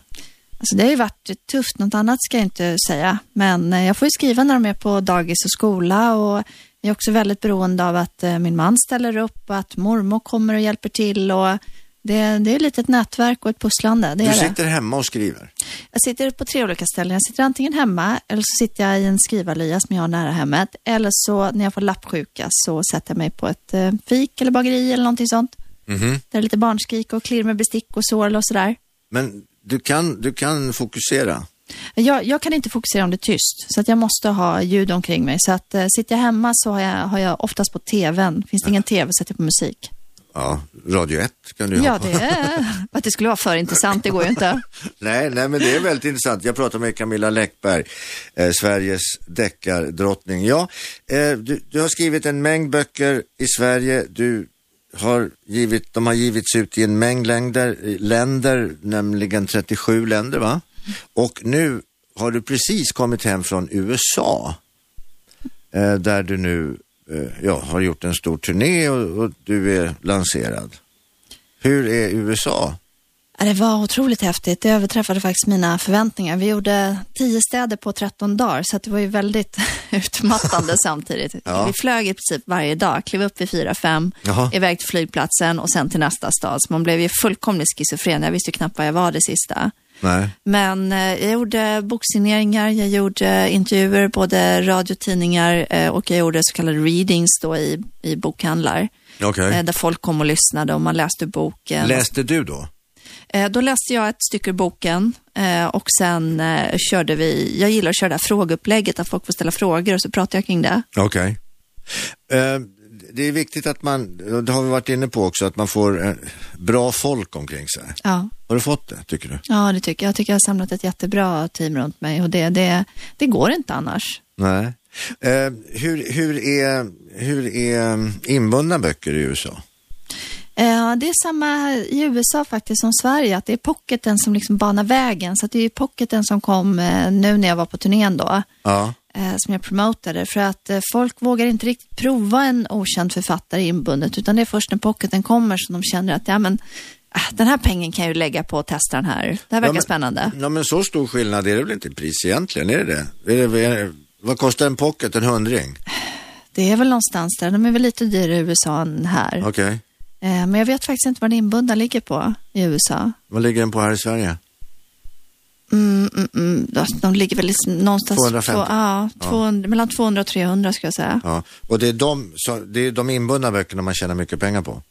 Speaker 1: Alltså det har ju varit tufft, något annat ska jag inte säga. Men eh, jag får ju skriva när de är på dagis och skola och jag är också väldigt beroende av att eh, min man ställer upp och att mormor kommer och hjälper till. Och det, det är lite ett nätverk och ett pusslande. Det
Speaker 2: Du
Speaker 1: är det.
Speaker 2: sitter hemma och skriver.
Speaker 1: Jag sitter på tre olika ställen. Jag sitter antingen hemma eller så sitter jag i en skrivarlya som jag har nära hemmet. Eller så när jag får lappsjuka så sätter jag mig på ett eh, fik eller bageri eller någonting sånt.
Speaker 2: Mhm.
Speaker 1: Där det är lite barnskrik och klirr med bestick och sorl och sådär.
Speaker 2: Men du kan, du kan fokusera.
Speaker 1: Jag, jag kan inte fokusera om det är tyst, så att jag måste ha ljud omkring mig. Så att eh, sitter jag hemma så har jag, har jag oftast på tvn. Finns det ingen tv sätter jag på musik.
Speaker 2: Ja, Radio 1 kan du ha
Speaker 1: Ja, det är... Att det skulle vara för intressant, det går ju inte.
Speaker 2: Nej, nej, men det är väldigt intressant. Jag pratar med Camilla Läckberg, eh, Sveriges deckardrottning. Ja, eh, du, du har skrivit en mängd böcker i Sverige. Du har givit, de har givits ut i en mängd länder, länder, nämligen 37 länder va? Och nu har du precis kommit hem från USA. Eh, där du nu ja, har gjort en stor turné och, och du är lanserad. Hur är USA?
Speaker 1: Det var otroligt häftigt. Det överträffade faktiskt mina förväntningar. Vi gjorde tio städer på 13 dagar, så det var ju väldigt utmattande samtidigt.
Speaker 2: Ja.
Speaker 1: Vi flög i princip varje dag, klev upp vid fyra, fem,
Speaker 2: Jaha.
Speaker 1: iväg till flygplatsen och sen till nästa stad. Så man blev ju fullkomligt schizofren. Jag visste knappt var jag var det sista.
Speaker 2: Nej.
Speaker 1: Men eh, jag gjorde boksigneringar, jag gjorde intervjuer, både radiotidningar eh, och jag gjorde så kallade readings då i, i bokhandlar.
Speaker 2: Okej.
Speaker 1: Eh, där folk kom och lyssnade och man läste boken.
Speaker 2: Läste du då?
Speaker 1: Då läste jag ett stycke ur boken och sen körde vi, jag gillar att köra det här frågeupplägget, att folk får ställa frågor och så pratar jag kring det.
Speaker 2: Okej. Eh, det är viktigt att man, det har vi varit inne på också, att man får bra folk omkring sig.
Speaker 1: Ja.
Speaker 2: Har du fått det, tycker du?
Speaker 1: ja, det tycker jag. Jag tycker jag har samlat ett jättebra team runt mig och det, det, det går inte annars.
Speaker 2: Nej. Eh, hur, hur, är, hur är inbundna böcker i USA?
Speaker 1: Eh, det är samma i USA faktiskt som Sverige, att det är pocketen som liksom banar vägen. Så det är pocketen som kom eh, nu när jag var på turnén då,
Speaker 2: Ja.
Speaker 1: eh, som jag promotade. För att eh, folk vågar inte riktigt prova en okänd författare inbundet, utan det är först när pocketen kommer som de känner att ja, men, den här pengen kan jag ju lägga på att testa den här. Det här verkar
Speaker 2: ja, men,
Speaker 1: spännande.
Speaker 2: Ja, men så stor skillnad är det väl inte i pris egentligen? Är det det? Är det är det vad kostar en pocket? En hundring?
Speaker 1: Det är väl någonstans där. De är väl lite dyrare i USA än här.
Speaker 2: Okej.
Speaker 1: Eh, men jag vet faktiskt inte vad den inbundna ligger på i USA.
Speaker 2: Vad ligger den på här i Sverige?
Speaker 1: Mm, mm, mm. De- ligger väl någonstans
Speaker 2: 250.
Speaker 1: Två, ja, 200, mellan 200 och 300 ska jag säga.
Speaker 2: Ja. Och det är, de, så, det är de inbundna böckerna man tjänar mycket pengar på?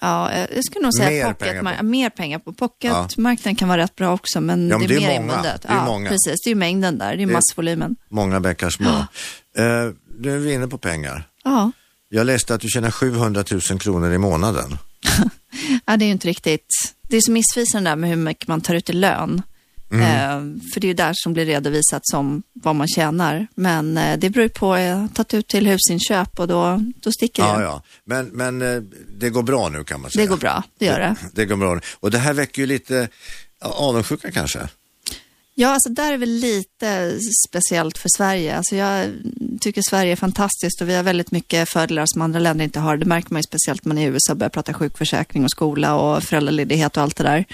Speaker 1: Ja, eh, jag skulle nog säga
Speaker 2: Mer
Speaker 1: pocket,
Speaker 2: pengar på.
Speaker 1: mer pengar på pocketmarknaden kan vara rätt bra också, men,
Speaker 2: Ja, men
Speaker 1: det är,
Speaker 2: det är många. Det är
Speaker 1: ja,
Speaker 2: många.
Speaker 1: precis. Det är mängden där, det är
Speaker 2: Det-
Speaker 1: massvolymen.
Speaker 2: Många bäckar små. Eh, nu är vi inne på pengar.
Speaker 1: Ja.
Speaker 2: Jag läste att du tjänar 700 000 kronor i månaden.
Speaker 1: ja, det är ju inte riktigt. Det är så missvisande där med hur mycket man tar ut i lön.
Speaker 2: Mm.
Speaker 1: Eh, för det är ju där som blir redovisat som vad man tjänar. Men eh, det beror ju på, jag har tagit ut till husinköp och då, då sticker det.
Speaker 2: Ja, ja. Men, men eh, det går bra nu kan man säga.
Speaker 1: Det går bra, det gör det.
Speaker 2: Det går bra. Och det här väcker ju lite ja, avundsjuka kanske.
Speaker 1: Ja, alltså där är väl lite speciellt för Sverige. Alltså jag tycker Sverige är fantastiskt och vi har väldigt mycket fördelar som andra länder inte har. Det märker man ju speciellt när man är i USA börjar prata sjukförsäkring och skola och föräldraledighet och allt det där.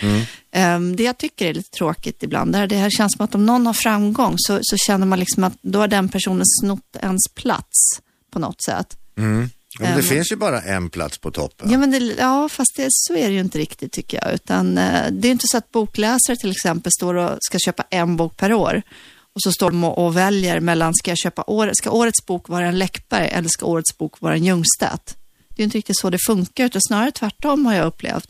Speaker 1: Ehm, det jag tycker är lite tråkigt ibland, där det här känns som att om någon har framgång så, så känner man liksom att då har den personen snott ens plats på något sätt.
Speaker 2: Ja, men det
Speaker 1: Ehm.
Speaker 2: finns ju bara en plats på toppen.
Speaker 1: Ja, men det, ja fast det, så är det ju inte riktigt tycker jag. Utan, eh, det är inte så att bokläsare till exempel står och ska köpa en bok per år. Och så står de och, och väljer mellan, ska jag köpa år, ska årets bok vara en Läckberg eller ska årets bok vara en Ljungstedt? Det är inte riktigt så det funkar, utan snarare tvärtom har jag upplevt.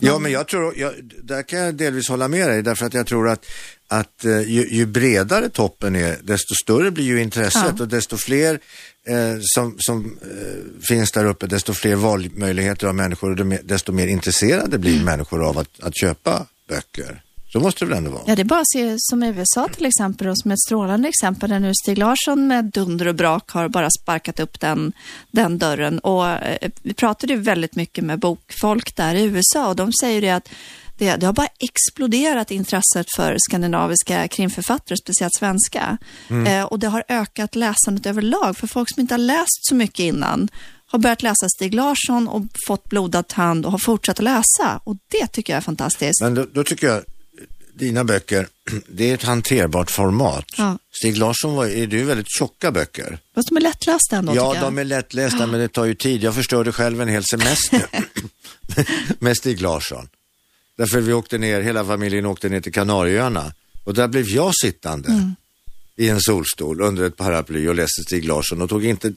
Speaker 2: Ja, men jag tror, jag, där kan jag delvis hålla med dig, därför att jag tror att, att eh, ju, ju bredare toppen är, desto större blir ju intresset
Speaker 1: Ja.
Speaker 2: och desto fler eh, som, som eh, finns där uppe, desto fler valmöjligheter av människor och de- desto mer intresserade blir människor av att, att köpa böcker. Så måste det väl ändå vara?
Speaker 1: Ja, det är bara att se som USA till exempel, och som ett strålande exempel, där nu Stig Larsson med dunder och brak har bara sparkat upp den, den dörren. Och eh, vi pratade ju väldigt mycket med bokfolk där i USA och de säger det att det, det har bara exploderat intresset för skandinaviska krimförfattare, speciellt svenska. Eh, och det har ökat läsandet överlag, för folk som inte har läst så mycket innan har börjat läsa Stig Larsson och fått blodad tand och har fortsatt att läsa. Och det tycker jag är fantastiskt.
Speaker 2: Men då, då tycker jag, dina böcker, det är ett hanterbart format.
Speaker 1: Ja.
Speaker 2: Stig Larsson var, är det ju väldigt tjocka böcker.
Speaker 1: Fast de är lättlästa ändå,
Speaker 2: Ja, de är lättlästa men det tar ju tid. Jag förstörde själv en hel semester med Stig Larsson. Därför vi åkte ner, hela familjen åkte ner till Kanarieöarna och där blev jag sittande
Speaker 1: Mm.
Speaker 2: i en solstol under ett paraply och läste Stig Larsson och tog inte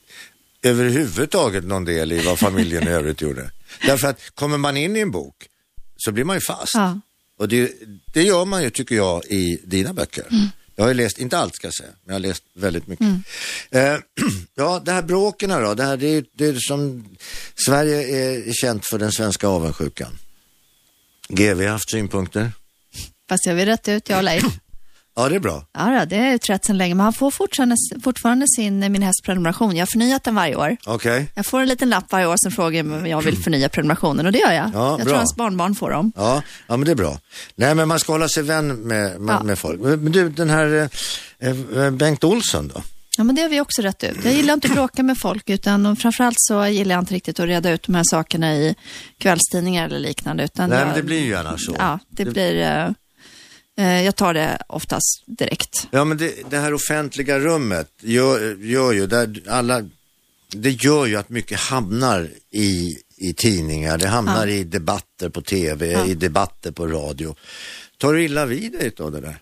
Speaker 2: överhuvudtaget någon del i vad familjen i övrigt gjorde. Därför att kommer man in i en bok så blir man ju fast.
Speaker 1: Ja.
Speaker 2: Och det, det gör man ju tycker jag i dina böcker. Jag har ju läst, inte allt ska jag säga, men jag har läst väldigt mycket. Eh, ja, det här bråken då, det här det är, det är som Sverige är känt för den svenska avundsjukan. GV har haft synpunkter.
Speaker 1: Fast jag vill rätt ut, jag och Leif.
Speaker 2: Ja, det är bra.
Speaker 1: Ja, det är utrett sedan länge, men han får fortfarande, fortfarande sin Min häst prenumeration. Jag har förnyat den varje år.
Speaker 2: Okej.
Speaker 1: Jag får en liten lapp varje år som frågar om jag vill förnya prenumerationen och det gör jag.
Speaker 2: Ja,
Speaker 1: jag
Speaker 2: bra.
Speaker 1: tror hans barnbarn får dem.
Speaker 2: Ja, ja, men det är bra. Nej, men man ska hålla sig vän med, med,
Speaker 1: Ja.
Speaker 2: med folk. Men du, den här eh, eh, Bengt Olsson då?
Speaker 1: Ja, men det har vi också rätt ut. Jag gillar inte att bråka med folk, utan framförallt så gillar jag inte riktigt att reda ut de här sakerna i kvällstidningar eller liknande. Utan
Speaker 2: Nej,
Speaker 1: jag,
Speaker 2: men det blir ju gärna så.
Speaker 1: Ja, det blir... eh, eh, jag tar det oftast direkt.
Speaker 2: Ja, men det, det här offentliga rummet gör, gör ju, där alla, det gör ju att mycket hamnar i, i tidningar, det hamnar i debatter på tv, i debatter på radio. Tar du illa vid dig av det där?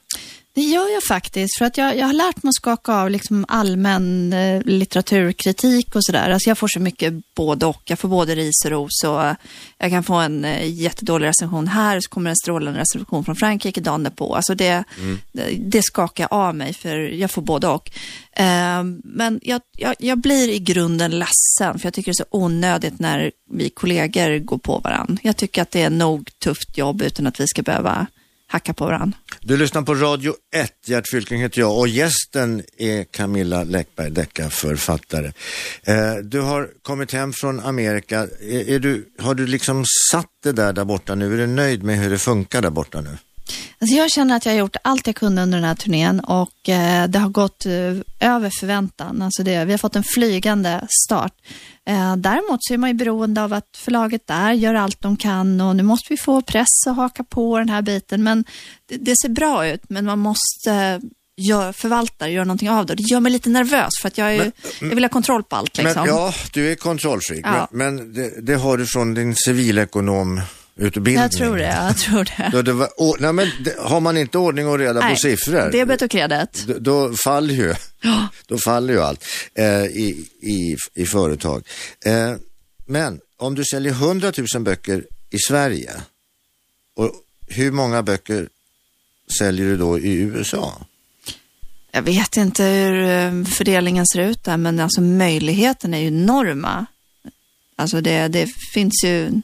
Speaker 1: Det gör jag faktiskt, för att jag, jag har lärt mig att skaka av liksom allmän eh, litteraturkritik och sådär. Alltså jag får så mycket både och. Jag får både ris och ros och eh, jag kan få en eh, jättedålig recension här, så kommer en strålande recension från Frankrike dagen därpå. Alltså det, det, det skakar jag av mig, för jag får både och. Men jag, jag, jag blir i grunden ledsen, för jag tycker det är så onödigt när vi kollegor går på varandra. Jag tycker att det är nog tufft jobb utan att vi ska behöva hacka på varandra.
Speaker 2: Du lyssnar på Radio 1, Gert Fylking heter jag och gästen är Camilla Läckberg, deckarförfattare. Eh, du har kommit hem från Amerika. Är, är du, har du liksom satt det där där borta nu? Är du nöjd med hur det funkar där borta nu?
Speaker 1: Alltså jag känner att jag har gjort allt jag kunde under den här turnén och eh, det har gått eh, över förväntan. Alltså det, vi har fått en flygande start. Eh, däremot så är man ju beroende av att förlaget där gör allt de kan och nu måste vi få press och haka på den här biten. Men det, det ser bra ut, men man måste eh, gör, förvalta, göra någonting av det. Det gör mig lite nervös för att jag, är, jag vill ha kontroll på allt. Liksom.
Speaker 2: Men, ja, du är kontrollfreak,
Speaker 1: Ja.
Speaker 2: men, men det, det har du från din civilekonomutbildning.
Speaker 1: jag tror det, jag tror det.
Speaker 2: Då det var, å, nej, men det, har man inte ordning och reda på siffror,
Speaker 1: debet och kredit.
Speaker 2: då, då faller ju, då faller ju allt eh, i, i, i företag. Eh, men om du säljer 100 000 böcker i Sverige, och hur många böcker säljer du då i USA?
Speaker 1: Jag vet inte hur eh, fördelningen ser ut där, men alltså möjligheten är ju enorma. Alltså det, det finns ju,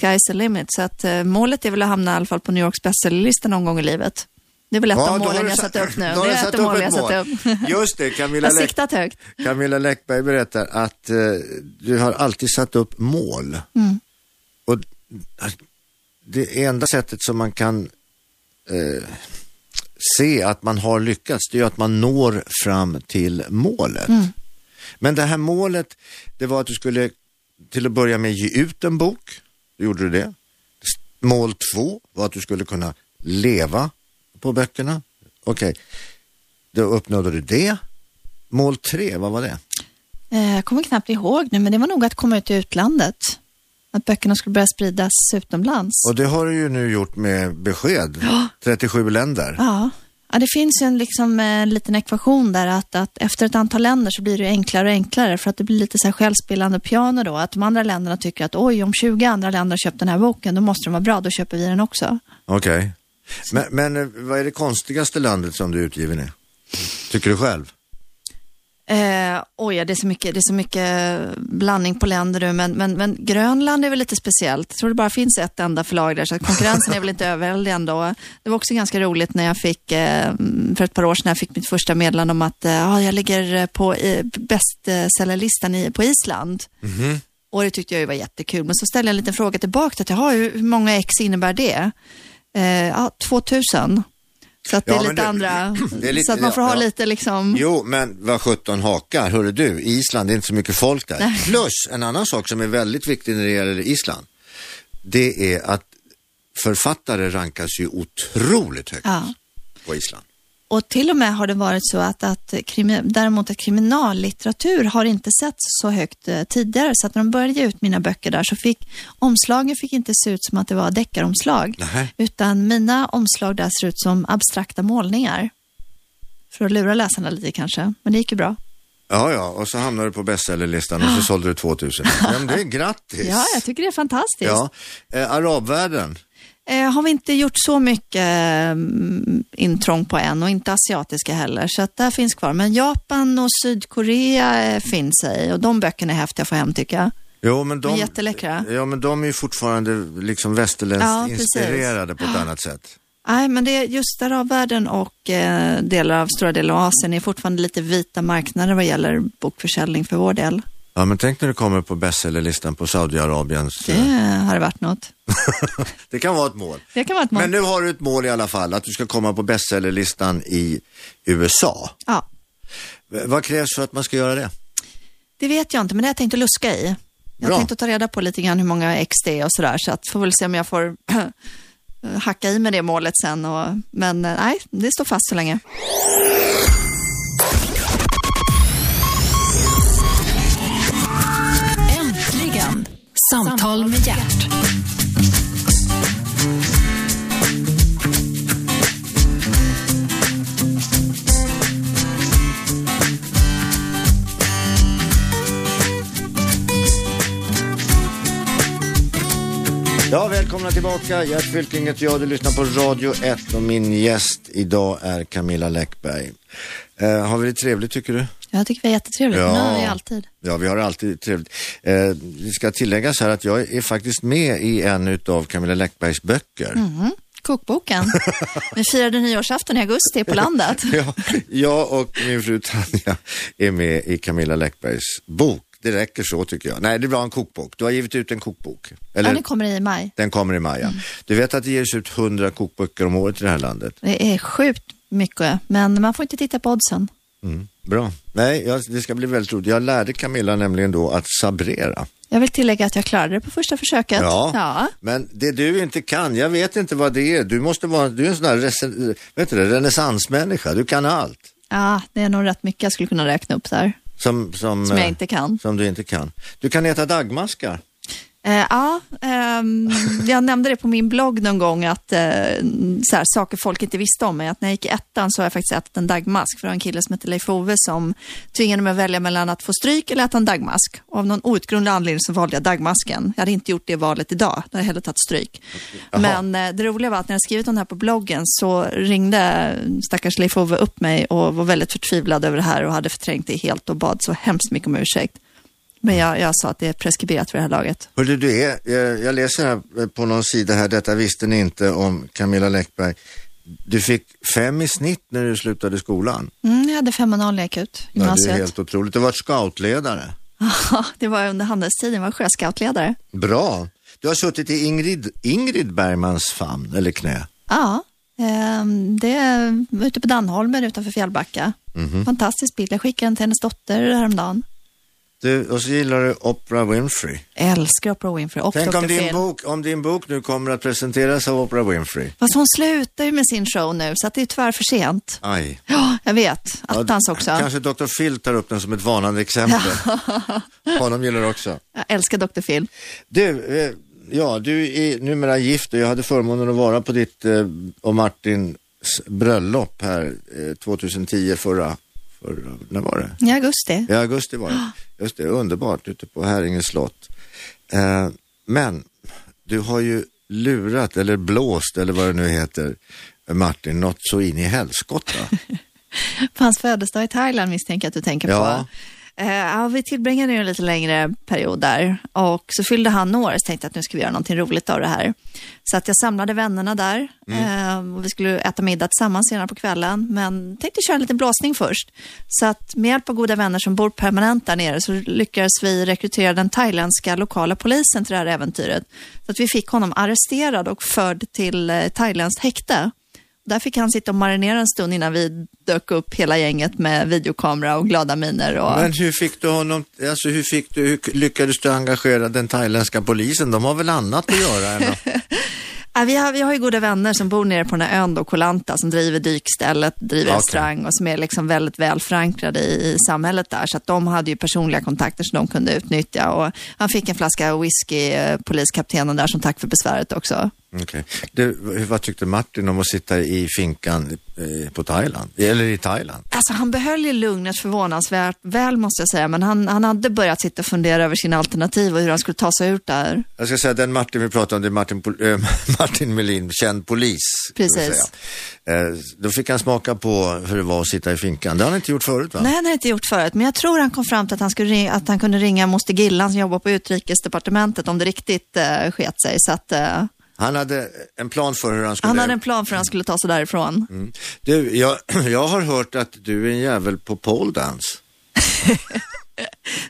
Speaker 1: sky's the limit, så att eh, målet är väl att hamna i alla fall på New Yorks bestsellerlista någon gång i livet. Det är väl ett
Speaker 2: Ja,
Speaker 1: av målen jag
Speaker 2: satt-
Speaker 1: upp nu.
Speaker 2: då har
Speaker 1: Det är ett av målen jag satt upp.
Speaker 2: Just det, Camilla,
Speaker 1: Jag siktat högt.
Speaker 2: Camilla Läckberg berättar att eh, du har alltid satt upp mål.
Speaker 1: Mm.
Speaker 2: Och det enda sättet som man kan eh, se att man har lyckats, det är att man når fram till målet.
Speaker 1: Mm.
Speaker 2: Men det här målet, det var att du skulle till att börja med ge ut en bok. Då gjorde du det. Mål två var att du skulle kunna leva på böckerna. Okej, då uppnådde du det. Mål tre, vad var det?
Speaker 1: Eh, Jag kommer knappt ihåg nu, men det var nog att komma ut i utlandet. Att böckerna skulle börja spridas utomlands.
Speaker 2: Och det har du ju nu gjort med besked. 37 länder.
Speaker 1: Ja ja, det finns en liksom, en liten ekvation där att, att efter ett antal länder så blir det enklare och enklare för att det blir lite så här självspelande piano då. Att de andra länderna tycker att oj, om 20 andra länder har köpt den här boken, då måste den vara bra, då köper vi den också.
Speaker 2: Okej. Men, men eh, vad är det konstigaste landet som du är utgiven i? Tycker du själv?
Speaker 1: Eh, oj, ja, det är så mycket, det är så mycket blandning på länder nu, men, men, men Grönland är väl lite speciellt. Jag tror det bara finns ett enda förlag där, så att konkurrensen är väl inte överväldigande. Och Det var också ganska roligt när jag fick, eh, för ett par år sedan, jag fick mitt första meddelande om att eh, ja, jag ligger på eh, bästsäljarlistan i- på Island. Och det tyckte jag ju var jättekul. Men så ställde jag en liten fråga tillbaka till, jaha, hur hur många ex innebär det? Eh, ja, 2000. Så att det
Speaker 2: Ja,
Speaker 1: är lite
Speaker 2: det-
Speaker 1: andra,
Speaker 2: är lite-
Speaker 1: så att man får ha
Speaker 2: ja.
Speaker 1: lite liksom...
Speaker 2: Jo, men vad 17 hakar. Hörru du, Island, det är inte så mycket folk där. Plus, en annan sak som är väldigt viktig när det gäller Island, det är att författare rankas ju otroligt högt
Speaker 1: Ja.
Speaker 2: på Island.
Speaker 1: Och till och med har det varit så att, att krimi, däremot att kriminallitteratur har inte sett så högt eh, tidigare. Så att när de började ge ut mina böcker där så fick omslagen fick inte se ut som att det var deckaromslag.
Speaker 2: Nähä.
Speaker 1: Utan mina omslag där ser ut som abstrakta målningar. För att lura läsarna lite kanske, men det gick ju bra.
Speaker 2: Ja, ja, och så hamnade du på bestsellerlistan och så sålde du 2000. Men det är grattis.
Speaker 1: Ja, jag tycker det är fantastiskt.
Speaker 2: Ja, eh, arabvärlden.
Speaker 1: Eh, har vi inte gjort så mycket eh, intrång på än och inte asiatiska heller. Så att där finns kvar. Men Japan och Sydkorea eh, finns i och de böckerna är häftiga att få hem tycker jag.
Speaker 2: Jo, men de,
Speaker 1: Men jätteläckra.
Speaker 2: Ja, men de är ju fortfarande liksom västerländskt
Speaker 1: Ja,
Speaker 2: inspirerade på ett annat sätt.
Speaker 1: Nej, men det är just arabvärlden och eh, delar av stora delar av Asien är fortfarande lite vita marknader vad gäller bokförsäljning för vår del.
Speaker 2: Ja, men tänk när du kommer på bestsellerlistan på Saudiarabiens...
Speaker 1: Det
Speaker 2: eh,
Speaker 1: har det varit något.
Speaker 2: det kan vara ett mål.
Speaker 1: Det kan vara ett mål.
Speaker 2: Men nu har du ett mål i alla fall, att du ska komma på bestsellerlistan i USA.
Speaker 1: Ja,
Speaker 2: Vad krävs för att man ska göra det?
Speaker 1: det vet jag inte, men det har jag tänkt att luska i. Jag har tänkt att ta reda på lite grann hur många ex det är och sådär, så att får väl se om jag får hacka i med det målet sen. Och, men eh, nej, det står fast så länge.
Speaker 3: Samtal med hjärt.
Speaker 2: Ja, välkomna tillbaka. Gert Fylking heter jag. Du lyssnar på Radio 1 och min gäst idag är Camilla Läckberg. Eh, har vi det trevligt tycker du?
Speaker 1: Jag tycker det är jättetrevligt,
Speaker 2: Ja.
Speaker 1: har vi alltid.
Speaker 2: Ja, vi har alltid trevligt. Eh, det ska tilläggas här att jag är faktiskt med i en av Camilla Läckbergs böcker.
Speaker 1: Mm, kokboken. Vi firade nyårsafton i augusti på landet.
Speaker 2: Ja, jag och min fru Tanja är med i Camilla Läckbergs bok. Det räcker så tycker jag. Nej, det blir en kokbok. Du har givit ut en kokbok. Eller,
Speaker 1: Ja, den kommer i maj.
Speaker 2: Den kommer i maj, ja. Du vet att det ges ut 100 kokböcker om året i det här landet?
Speaker 1: Det är sjukt mycket, men man får inte titta på oddsen.
Speaker 2: Mm, bra. Nej, jag, det ska bli väldigt roligt. Jag lärde Camilla nämligen då att sabrera.
Speaker 1: Jag vill tillägga att jag klarade det på första försöket.
Speaker 2: Ja.
Speaker 1: ja.
Speaker 2: Men det du inte kan, jag vet inte vad det är. Du måste vara, du är en sån här vet du renässansmänniska. Du kan allt.
Speaker 1: Ja, det är nog rätt mycket jag skulle kunna räkna upp där,
Speaker 2: Som, som,
Speaker 1: som jag
Speaker 2: eh,
Speaker 1: inte kan.
Speaker 2: som du inte kan. Du kan äta dagmaskar.
Speaker 1: Eh, ja, ehm, jag nämnde det på min blogg någon gång att eh, så här, saker folk inte visste om mig. Att när jag gick i ettan så har jag faktiskt ätit en dagmask. För det var en kille som hette Leif Ove som tvingade mig att välja mellan att få stryk eller äta en dagmask. Och av någon outgrundlig anledning så valde jag dagmasken. Jag hade inte gjort det valet idag. Då hade jag hellre tagit stryk.
Speaker 2: Jaha.
Speaker 1: Men eh, det roliga var att när jag skrivit om det här på bloggen så ringde stackars Leif Ove upp mig och var väldigt förtvivlad över det här och hade förträngt det helt och bad så hemskt mycket om ursäkt. Men jag, jag sa att det är preskriberat för det här laget.
Speaker 2: Hörde du är, jag, jag läser här på någon sida här, detta visste ni inte om Camilla Läckberg. Du fick fem i snitt när du slutade skolan.
Speaker 1: Mm, jag hade 5,0 när jag gick ut
Speaker 2: Ja, det är
Speaker 1: gymnasiet.
Speaker 2: helt otroligt. Du varit scoutledare.
Speaker 1: Ja, det var under handelstiden, jag var sjöscoutledare.
Speaker 2: Bra. Du har suttit i Ingrid, Ingrid Bergmans famn, eller knä.
Speaker 1: Ja, ehm, det var ute på Dannholmen utanför Fjällbacka.
Speaker 2: Mhm.
Speaker 1: Fantastisk bild. Jag skickade den till hennes dotter häromdagen.
Speaker 2: Du, och så gillar du Oprah Winfrey.
Speaker 1: Älskar Oprah Winfrey och
Speaker 2: Tänk om din, bok, om din bok nu kommer att presenteras av Oprah Winfrey.
Speaker 1: Fast hon slutar ju med sin show nu, så att det är tyvärr för sent.
Speaker 2: Aj.
Speaker 1: Ja, jag vet. Attans också.
Speaker 2: Kanske Dr. Phil tar upp den som ett varnande exempel. Honom gillar också.
Speaker 1: Jag älskar Dr. Phil.
Speaker 2: Du, eh, ja, du är numera gift och jag hade förmånen att vara på ditt eh, och Martins bröllop här eh, 2010 förra, förra, när var det?
Speaker 1: I augusti.
Speaker 2: I augusti var det. Just det, underbart ute på Häringe slott. Eh, men du har ju lurat eller blåst eller vad det nu heter Martin, något så in i helskotta.
Speaker 1: På hans födelsedag i Thailand misstänker jag att du tänker
Speaker 2: Ja.
Speaker 1: på. Eh, ja, vi tillbringade ju en lite längre period där och så fyllde han år så tänkte jag att nu ska vi göra någonting roligt av det här. Så att jag samlade vännerna där eh, och vi skulle äta middag tillsammans senare på kvällen men tänkte köra en liten blåsning först. Så att med hjälp av goda vänner som bor permanent där nere så lyckades vi rekrytera den thailändska lokala polisen till det här äventyret. Så att vi fick honom arresterad och förd till eh, thailändskt häkte. Där fick han sitta och marinera en stund innan vi dök upp hela gänget med videokamera och glada miner. Och...
Speaker 2: Men hur fick du honom, alltså hur fick du, hur lyckades du engagera den thailändska polisen? De har väl annat att göra än att...
Speaker 1: Ja, vi, har, vi har ju goda vänner som bor nere på den här ön då, Koh Lanta, som driver dykstället, driver
Speaker 2: Okej.
Speaker 1: restaurang och som är liksom väldigt väl förankrade i, i samhället där. Så att de hade ju personliga kontakter som de kunde utnyttja. Och han fick en flaska whisky, eh, poliskaptenen där, som tack för besväret också.
Speaker 2: Okej. Du, vad tyckte Martin om att sitta i finkan eh, på Thailand? Eller i Thailand?
Speaker 1: Alltså han behöll ju lugnet förvånansvärt väl måste jag säga, men han, han hade börjat sitta och fundera över sina alternativ och hur han skulle ta sig ut där.
Speaker 2: Jag ska säga den Martin vi pratar om, det är Martin, äh, Martin Melin, känd polis.
Speaker 1: Precis.
Speaker 2: Eh, då fick han smaka på hur det var att sitta i finkan. Det har han inte gjort förut va?
Speaker 1: Nej, han hade inte gjort förut, men jag tror han kom fram till att han, skulle ringa, att han kunde ringa moster Gillan som jobbar på utrikesdepartementet om det riktigt eh, sket sig. Så att, eh,
Speaker 2: Han hade en plan för hur han skulle...
Speaker 1: han hade en plan för hur han skulle ta sig därifrån.
Speaker 2: Mm. Du, jag, jag har hört att du är en jävel på pole dance.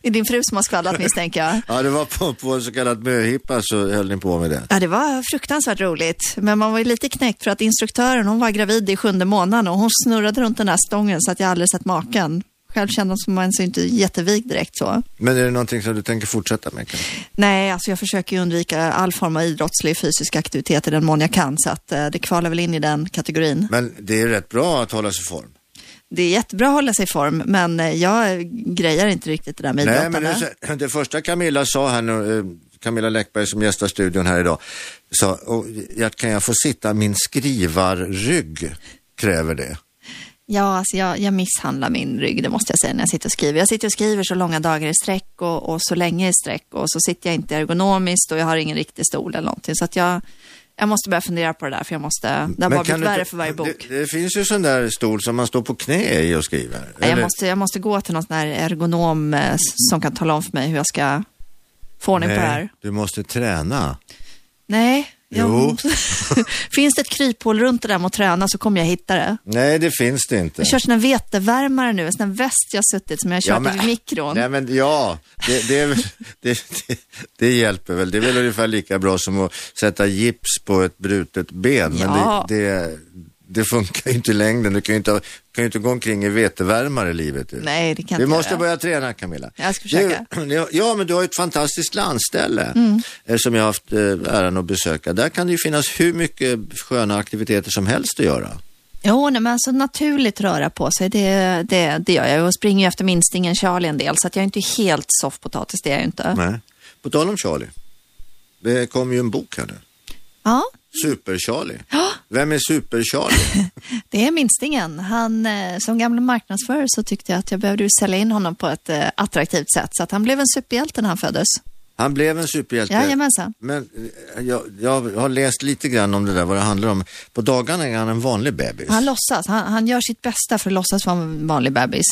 Speaker 1: Det är din fru som har skvallrat misstänker jag.
Speaker 2: Ja, det var på, på en så kallad möhippa så höll ni på med det.
Speaker 1: Ja, det var fruktansvärt roligt. Men man var ju lite knäckt för att instruktören, hon var gravid i sjunde månaden och hon snurrade runt den där stången så att jag aldrig sett maken. Själv kände hon som man så inte jättevig direkt så.
Speaker 2: Men är det någonting som du tänker fortsätta med? kanske?
Speaker 1: Nej, alltså jag försöker undvika all form av idrottslig fysisk aktivitet i den mån jag kan, så att eh, det kvalar väl in i den kategorin.
Speaker 2: Men det är rätt bra att hålla sig i form.
Speaker 1: Det är jättebra att hålla sig i form, men eh, jag grejar inte riktigt det där med
Speaker 2: Nej, men det, det första Camilla sa här nu, eh, Camilla Läckberg som gästar studion här idag, sa, kan jag få sitta, min skrivarrygg kräver det.
Speaker 1: Ja, alltså jag, jag misshandlar min rygg, det måste jag säga när jag sitter och skriver. Jag sitter och skriver så långa dagar i sträck och, och så länge i sträck och så sitter jag inte ergonomiskt och jag har ingen riktig stol eller någonting. Så att jag, jag måste börja fundera på det där för jag måste, det har bara blivit värre för varje bok.
Speaker 2: Det, det finns ju sån där stol som man står på knä i och skriver.
Speaker 1: Nej, jag,
Speaker 2: Eller-
Speaker 1: måste, jag måste gå till någon sån här ergonom eh, som kan tala om för mig hur jag ska få ordning på det här.
Speaker 2: Du måste träna.
Speaker 1: Nej.
Speaker 2: Jo.
Speaker 1: Finns det ett kryphål runt det där med att träna så kommer jag hitta det.
Speaker 2: Nej, det finns det inte.
Speaker 1: Jag kör här vetevärmare nu, en sån här väst jag suttit som jag kört i mikron.
Speaker 2: Nej, men ja, det, det, det, det hjälper väl. Det är väl ungefär lika bra som att sätta gips på ett brutet ben. Men
Speaker 1: Ja.
Speaker 2: det, det, funkar ju inte i längden. Du kan ju inte, kan ju inte gå omkring i vetevärmare livet. du.
Speaker 1: Nej, det kan
Speaker 2: Du
Speaker 1: inte
Speaker 2: måste
Speaker 1: göra.
Speaker 2: börja träna Camilla.
Speaker 1: Jag ska försöka.
Speaker 2: Du, ja, men du har ju ett fantastiskt landställe
Speaker 1: Mm.
Speaker 2: eh, som jag har haft eh, äran att besöka. Där kan det ju finnas hur mycket sköna aktiviteter som helst att göra.
Speaker 1: Jo, nej, men alltså naturligt röra på sig, det, det, det gör jag. Jag springer ju efter minstingen Charlie en del, så att jag är inte helt soffpotatis, det är jag inte.
Speaker 2: Nej. På tal om Charlie. Det kom ju en bok här nu.
Speaker 1: Ja,
Speaker 2: Super-Charlie. Vem är Super-Charlie?
Speaker 1: det är minstingen. Han, eh, som gamla marknadsförare så tyckte jag att jag behövde sälja in honom på ett eh, attraktivt sätt. Så att han blev en superhjälte när han föddes.
Speaker 2: Han blev en superhjälte.
Speaker 1: Jajamensan.
Speaker 2: Men eh, jag, jag har läst lite grann om det där, vad det handlar om. På dagarna är han en vanlig bebis.
Speaker 1: Han låtsas. Han, han gör sitt bästa för att låtsas vara en vanlig bebis.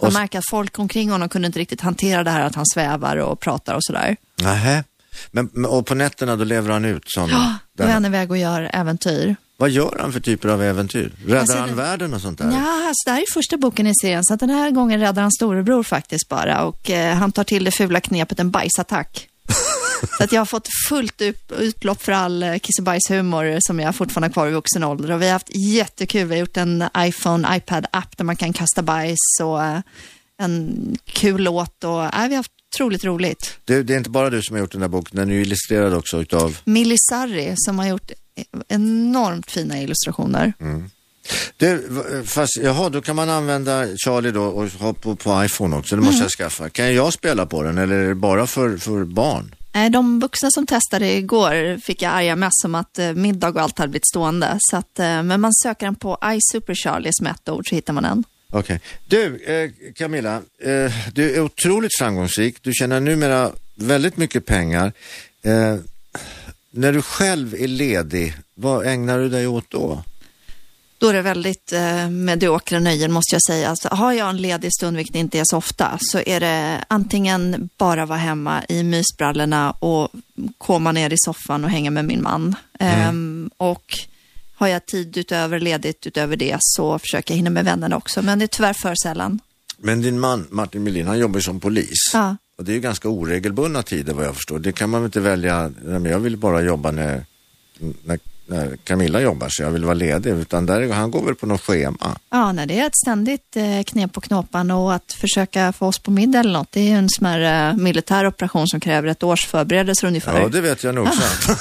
Speaker 1: Man
Speaker 2: Och
Speaker 1: märker att folk omkring honom kunde inte riktigt hantera det här att han svävar och pratar och sådär.
Speaker 2: Nähä. Men, och på nätterna då lever han ut sådana?
Speaker 1: Ja, då är han iväg och gör äventyr.
Speaker 2: Vad gör han för typer av äventyr? Räddar
Speaker 1: Alltså,
Speaker 2: han världen och sånt där?
Speaker 1: Ja, alltså, det här är första boken i serien, så den här gången räddar han storebror faktiskt bara. Och eh, han tar till det fula knepet en bajsattack. så att jag har fått fullt ut, utlopp för all eh, kiss och bajshumor som jag fortfarande har kvar i vuxen ålder. Och vi har haft jättekul. Vi har gjort en iPhone, iPad-app där man kan kasta bajs och eh, en kul låt. Och, eh, vi har haft otroligt roligt.
Speaker 2: Det, det är inte bara du som har gjort den där boken, den är ju illustrerad också utav
Speaker 1: Millie Sarri som har gjort enormt fina illustrationer.
Speaker 2: Det, v- fast, jaha, då kan man använda Charlie då och ha på, på iPhone också. Det måste
Speaker 1: Mm.
Speaker 2: jag skaffa. Kan jag spela på den eller är det bara för, för barn?
Speaker 1: De vuxna som testade igår fick jag arga mess om att eh, middag och allt hade blivit stående. Så att, eh, men man söker den på iSuper Charlie som ett ord så hittar man den.
Speaker 2: Okej. Du, eh, Camilla, eh, du är otroligt framgångsrik. Du tjänar numera väldigt mycket pengar. Eh, när du själv är ledig, vad ägnar du dig åt då?
Speaker 1: Då är det väldigt eh, mediokra nöjen måste jag säga. Alltså, har jag en ledig stund, vilket inte är så ofta, så är det antingen bara vara hemma i mysbrallorna och komma ner i soffan och hänga med min man. Ehm, och har jag tid utöver ledigt utöver det så försöker jag hinna med vännerna också, men det är tyvärr för sällan.
Speaker 2: Men din man, Martin Melin, han jobbar ju som polis.
Speaker 1: Ja.
Speaker 2: Och det är ju ganska oregelbundna tider vad jag förstår. Det kan man väl inte välja, men jag vill bara jobba när, när, när Camilla jobbar så jag vill vara ledig. Utan där, han går väl på något schema.
Speaker 1: Ja, nej, det är ett ständigt eh, knep på knåpan och att försöka få oss på middag eller något. Det är ju en smärre militär operation som kräver ett års förberedelser ungefär.
Speaker 2: Ja, det vet jag nog. sant.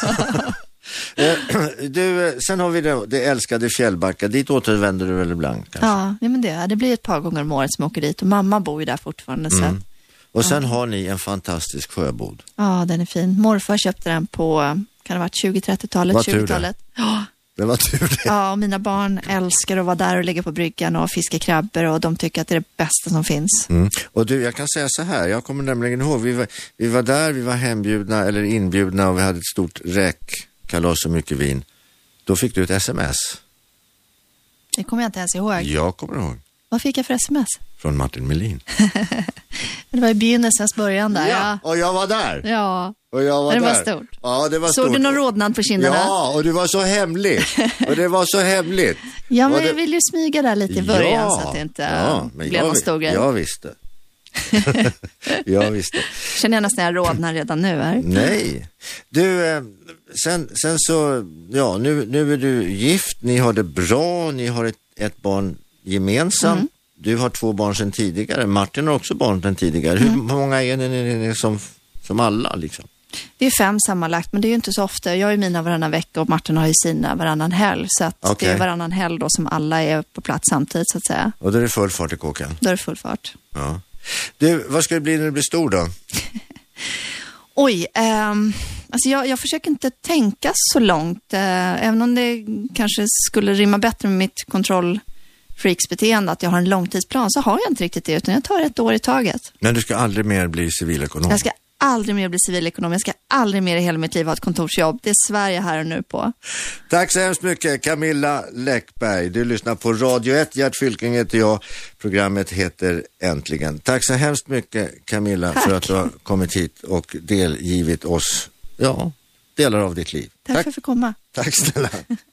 Speaker 2: Eh, du, eh, sen har vi det, det älskade Fjällbacka. Dit återvänder du väl ibland kanske?
Speaker 1: Ja, men det, det blir ett par gånger om året som jag åker dit och mamma bor ju där fortfarande. Så
Speaker 2: Mm.
Speaker 1: att,
Speaker 2: Och sen har ni en fantastisk sjöbod.
Speaker 1: ja, den är fin. Morfar köpte den på, kan det ha varit 20-30-talet,
Speaker 2: Vad tur det.
Speaker 1: 20-talet. Ja,
Speaker 2: Det var tur det.
Speaker 1: ja, och mina barn älskar att vara där och ligga på bryggan och fiska krabbor och de tycker att det är det bästa som finns.
Speaker 2: Mm. Och du, jag kan säga så här, jag kommer nämligen ihåg, vi var, vi var där, vi var hembjudna eller inbjudna och vi hade ett stort räkkalas och mycket vin. Då fick du ett sms.
Speaker 1: Det kommer jag inte ens ihåg.
Speaker 2: Jag kommer ihåg.
Speaker 1: Vad fick jag för sms?
Speaker 2: Från Martin Melin.
Speaker 1: Det var i begynnelsens början där. Ja,
Speaker 2: och jag var där.
Speaker 1: ja.
Speaker 2: Och jag var
Speaker 1: Det var
Speaker 2: där.
Speaker 1: stort.
Speaker 2: Ja, det var
Speaker 1: Såg
Speaker 2: stort.
Speaker 1: du någon rodnad på kinderna?
Speaker 2: Ja, och det var så hemligt. och det var så hemligt.
Speaker 1: Ja, men
Speaker 2: det-
Speaker 1: jag vill ju smyga där lite i början så att det inte
Speaker 2: ja,
Speaker 1: blev
Speaker 2: jag,
Speaker 1: någon stor grej.
Speaker 2: Jag visste. jag visste.
Speaker 1: Känner jag nästan jag rodnar redan nu här.
Speaker 2: Nej. Du, eh, sen, sen så, ja, nu, nu är du gift, ni har det bra, ni har ett, ett barn gemensamt.
Speaker 1: Mm.
Speaker 2: Du har två barn sedan tidigare, Martin har också barn sedan tidigare. Hur
Speaker 1: Mm.
Speaker 2: många är ni, som, som alla liksom?
Speaker 1: Det är fem sammanlagt, men det är ju inte så ofta. Jag har ju mina varannan vecka och Martin har ju sina varannan helg. Så att
Speaker 2: Okej.
Speaker 1: det är varannan helg då som alla är på plats samtidigt så att säga.
Speaker 2: Och då är det full fart i kåken.
Speaker 1: Då är det full fart.
Speaker 2: Ja. Du, vad ska det bli när du blir stor då?
Speaker 1: Oj, ehm, alltså jag, jag försöker inte tänka så långt. Eh, även om det kanske skulle rimma bättre med mitt kontrollfreaksbeteende, att jag har en långtidsplan, så har jag inte riktigt det, utan jag tar ett år i taget.
Speaker 2: Men du ska aldrig mer bli civilekonom?
Speaker 1: Jag ska aldrig mer bli civilekonom, jag ska aldrig mer i hela mitt liv ha ett kontorsjobb. Det svär jag här och nu på.
Speaker 2: Tack så hemskt mycket Camilla Läckberg. Du lyssnar på Radio 1. Gert Fylking heter jag. Programmet heter Äntligen. Tack så hemskt mycket Camilla
Speaker 1: Tack.
Speaker 2: för att du har kommit hit och delgivit oss, ja, delar av ditt liv.
Speaker 1: Tack, för att jag fick komma.
Speaker 2: Tack snälla.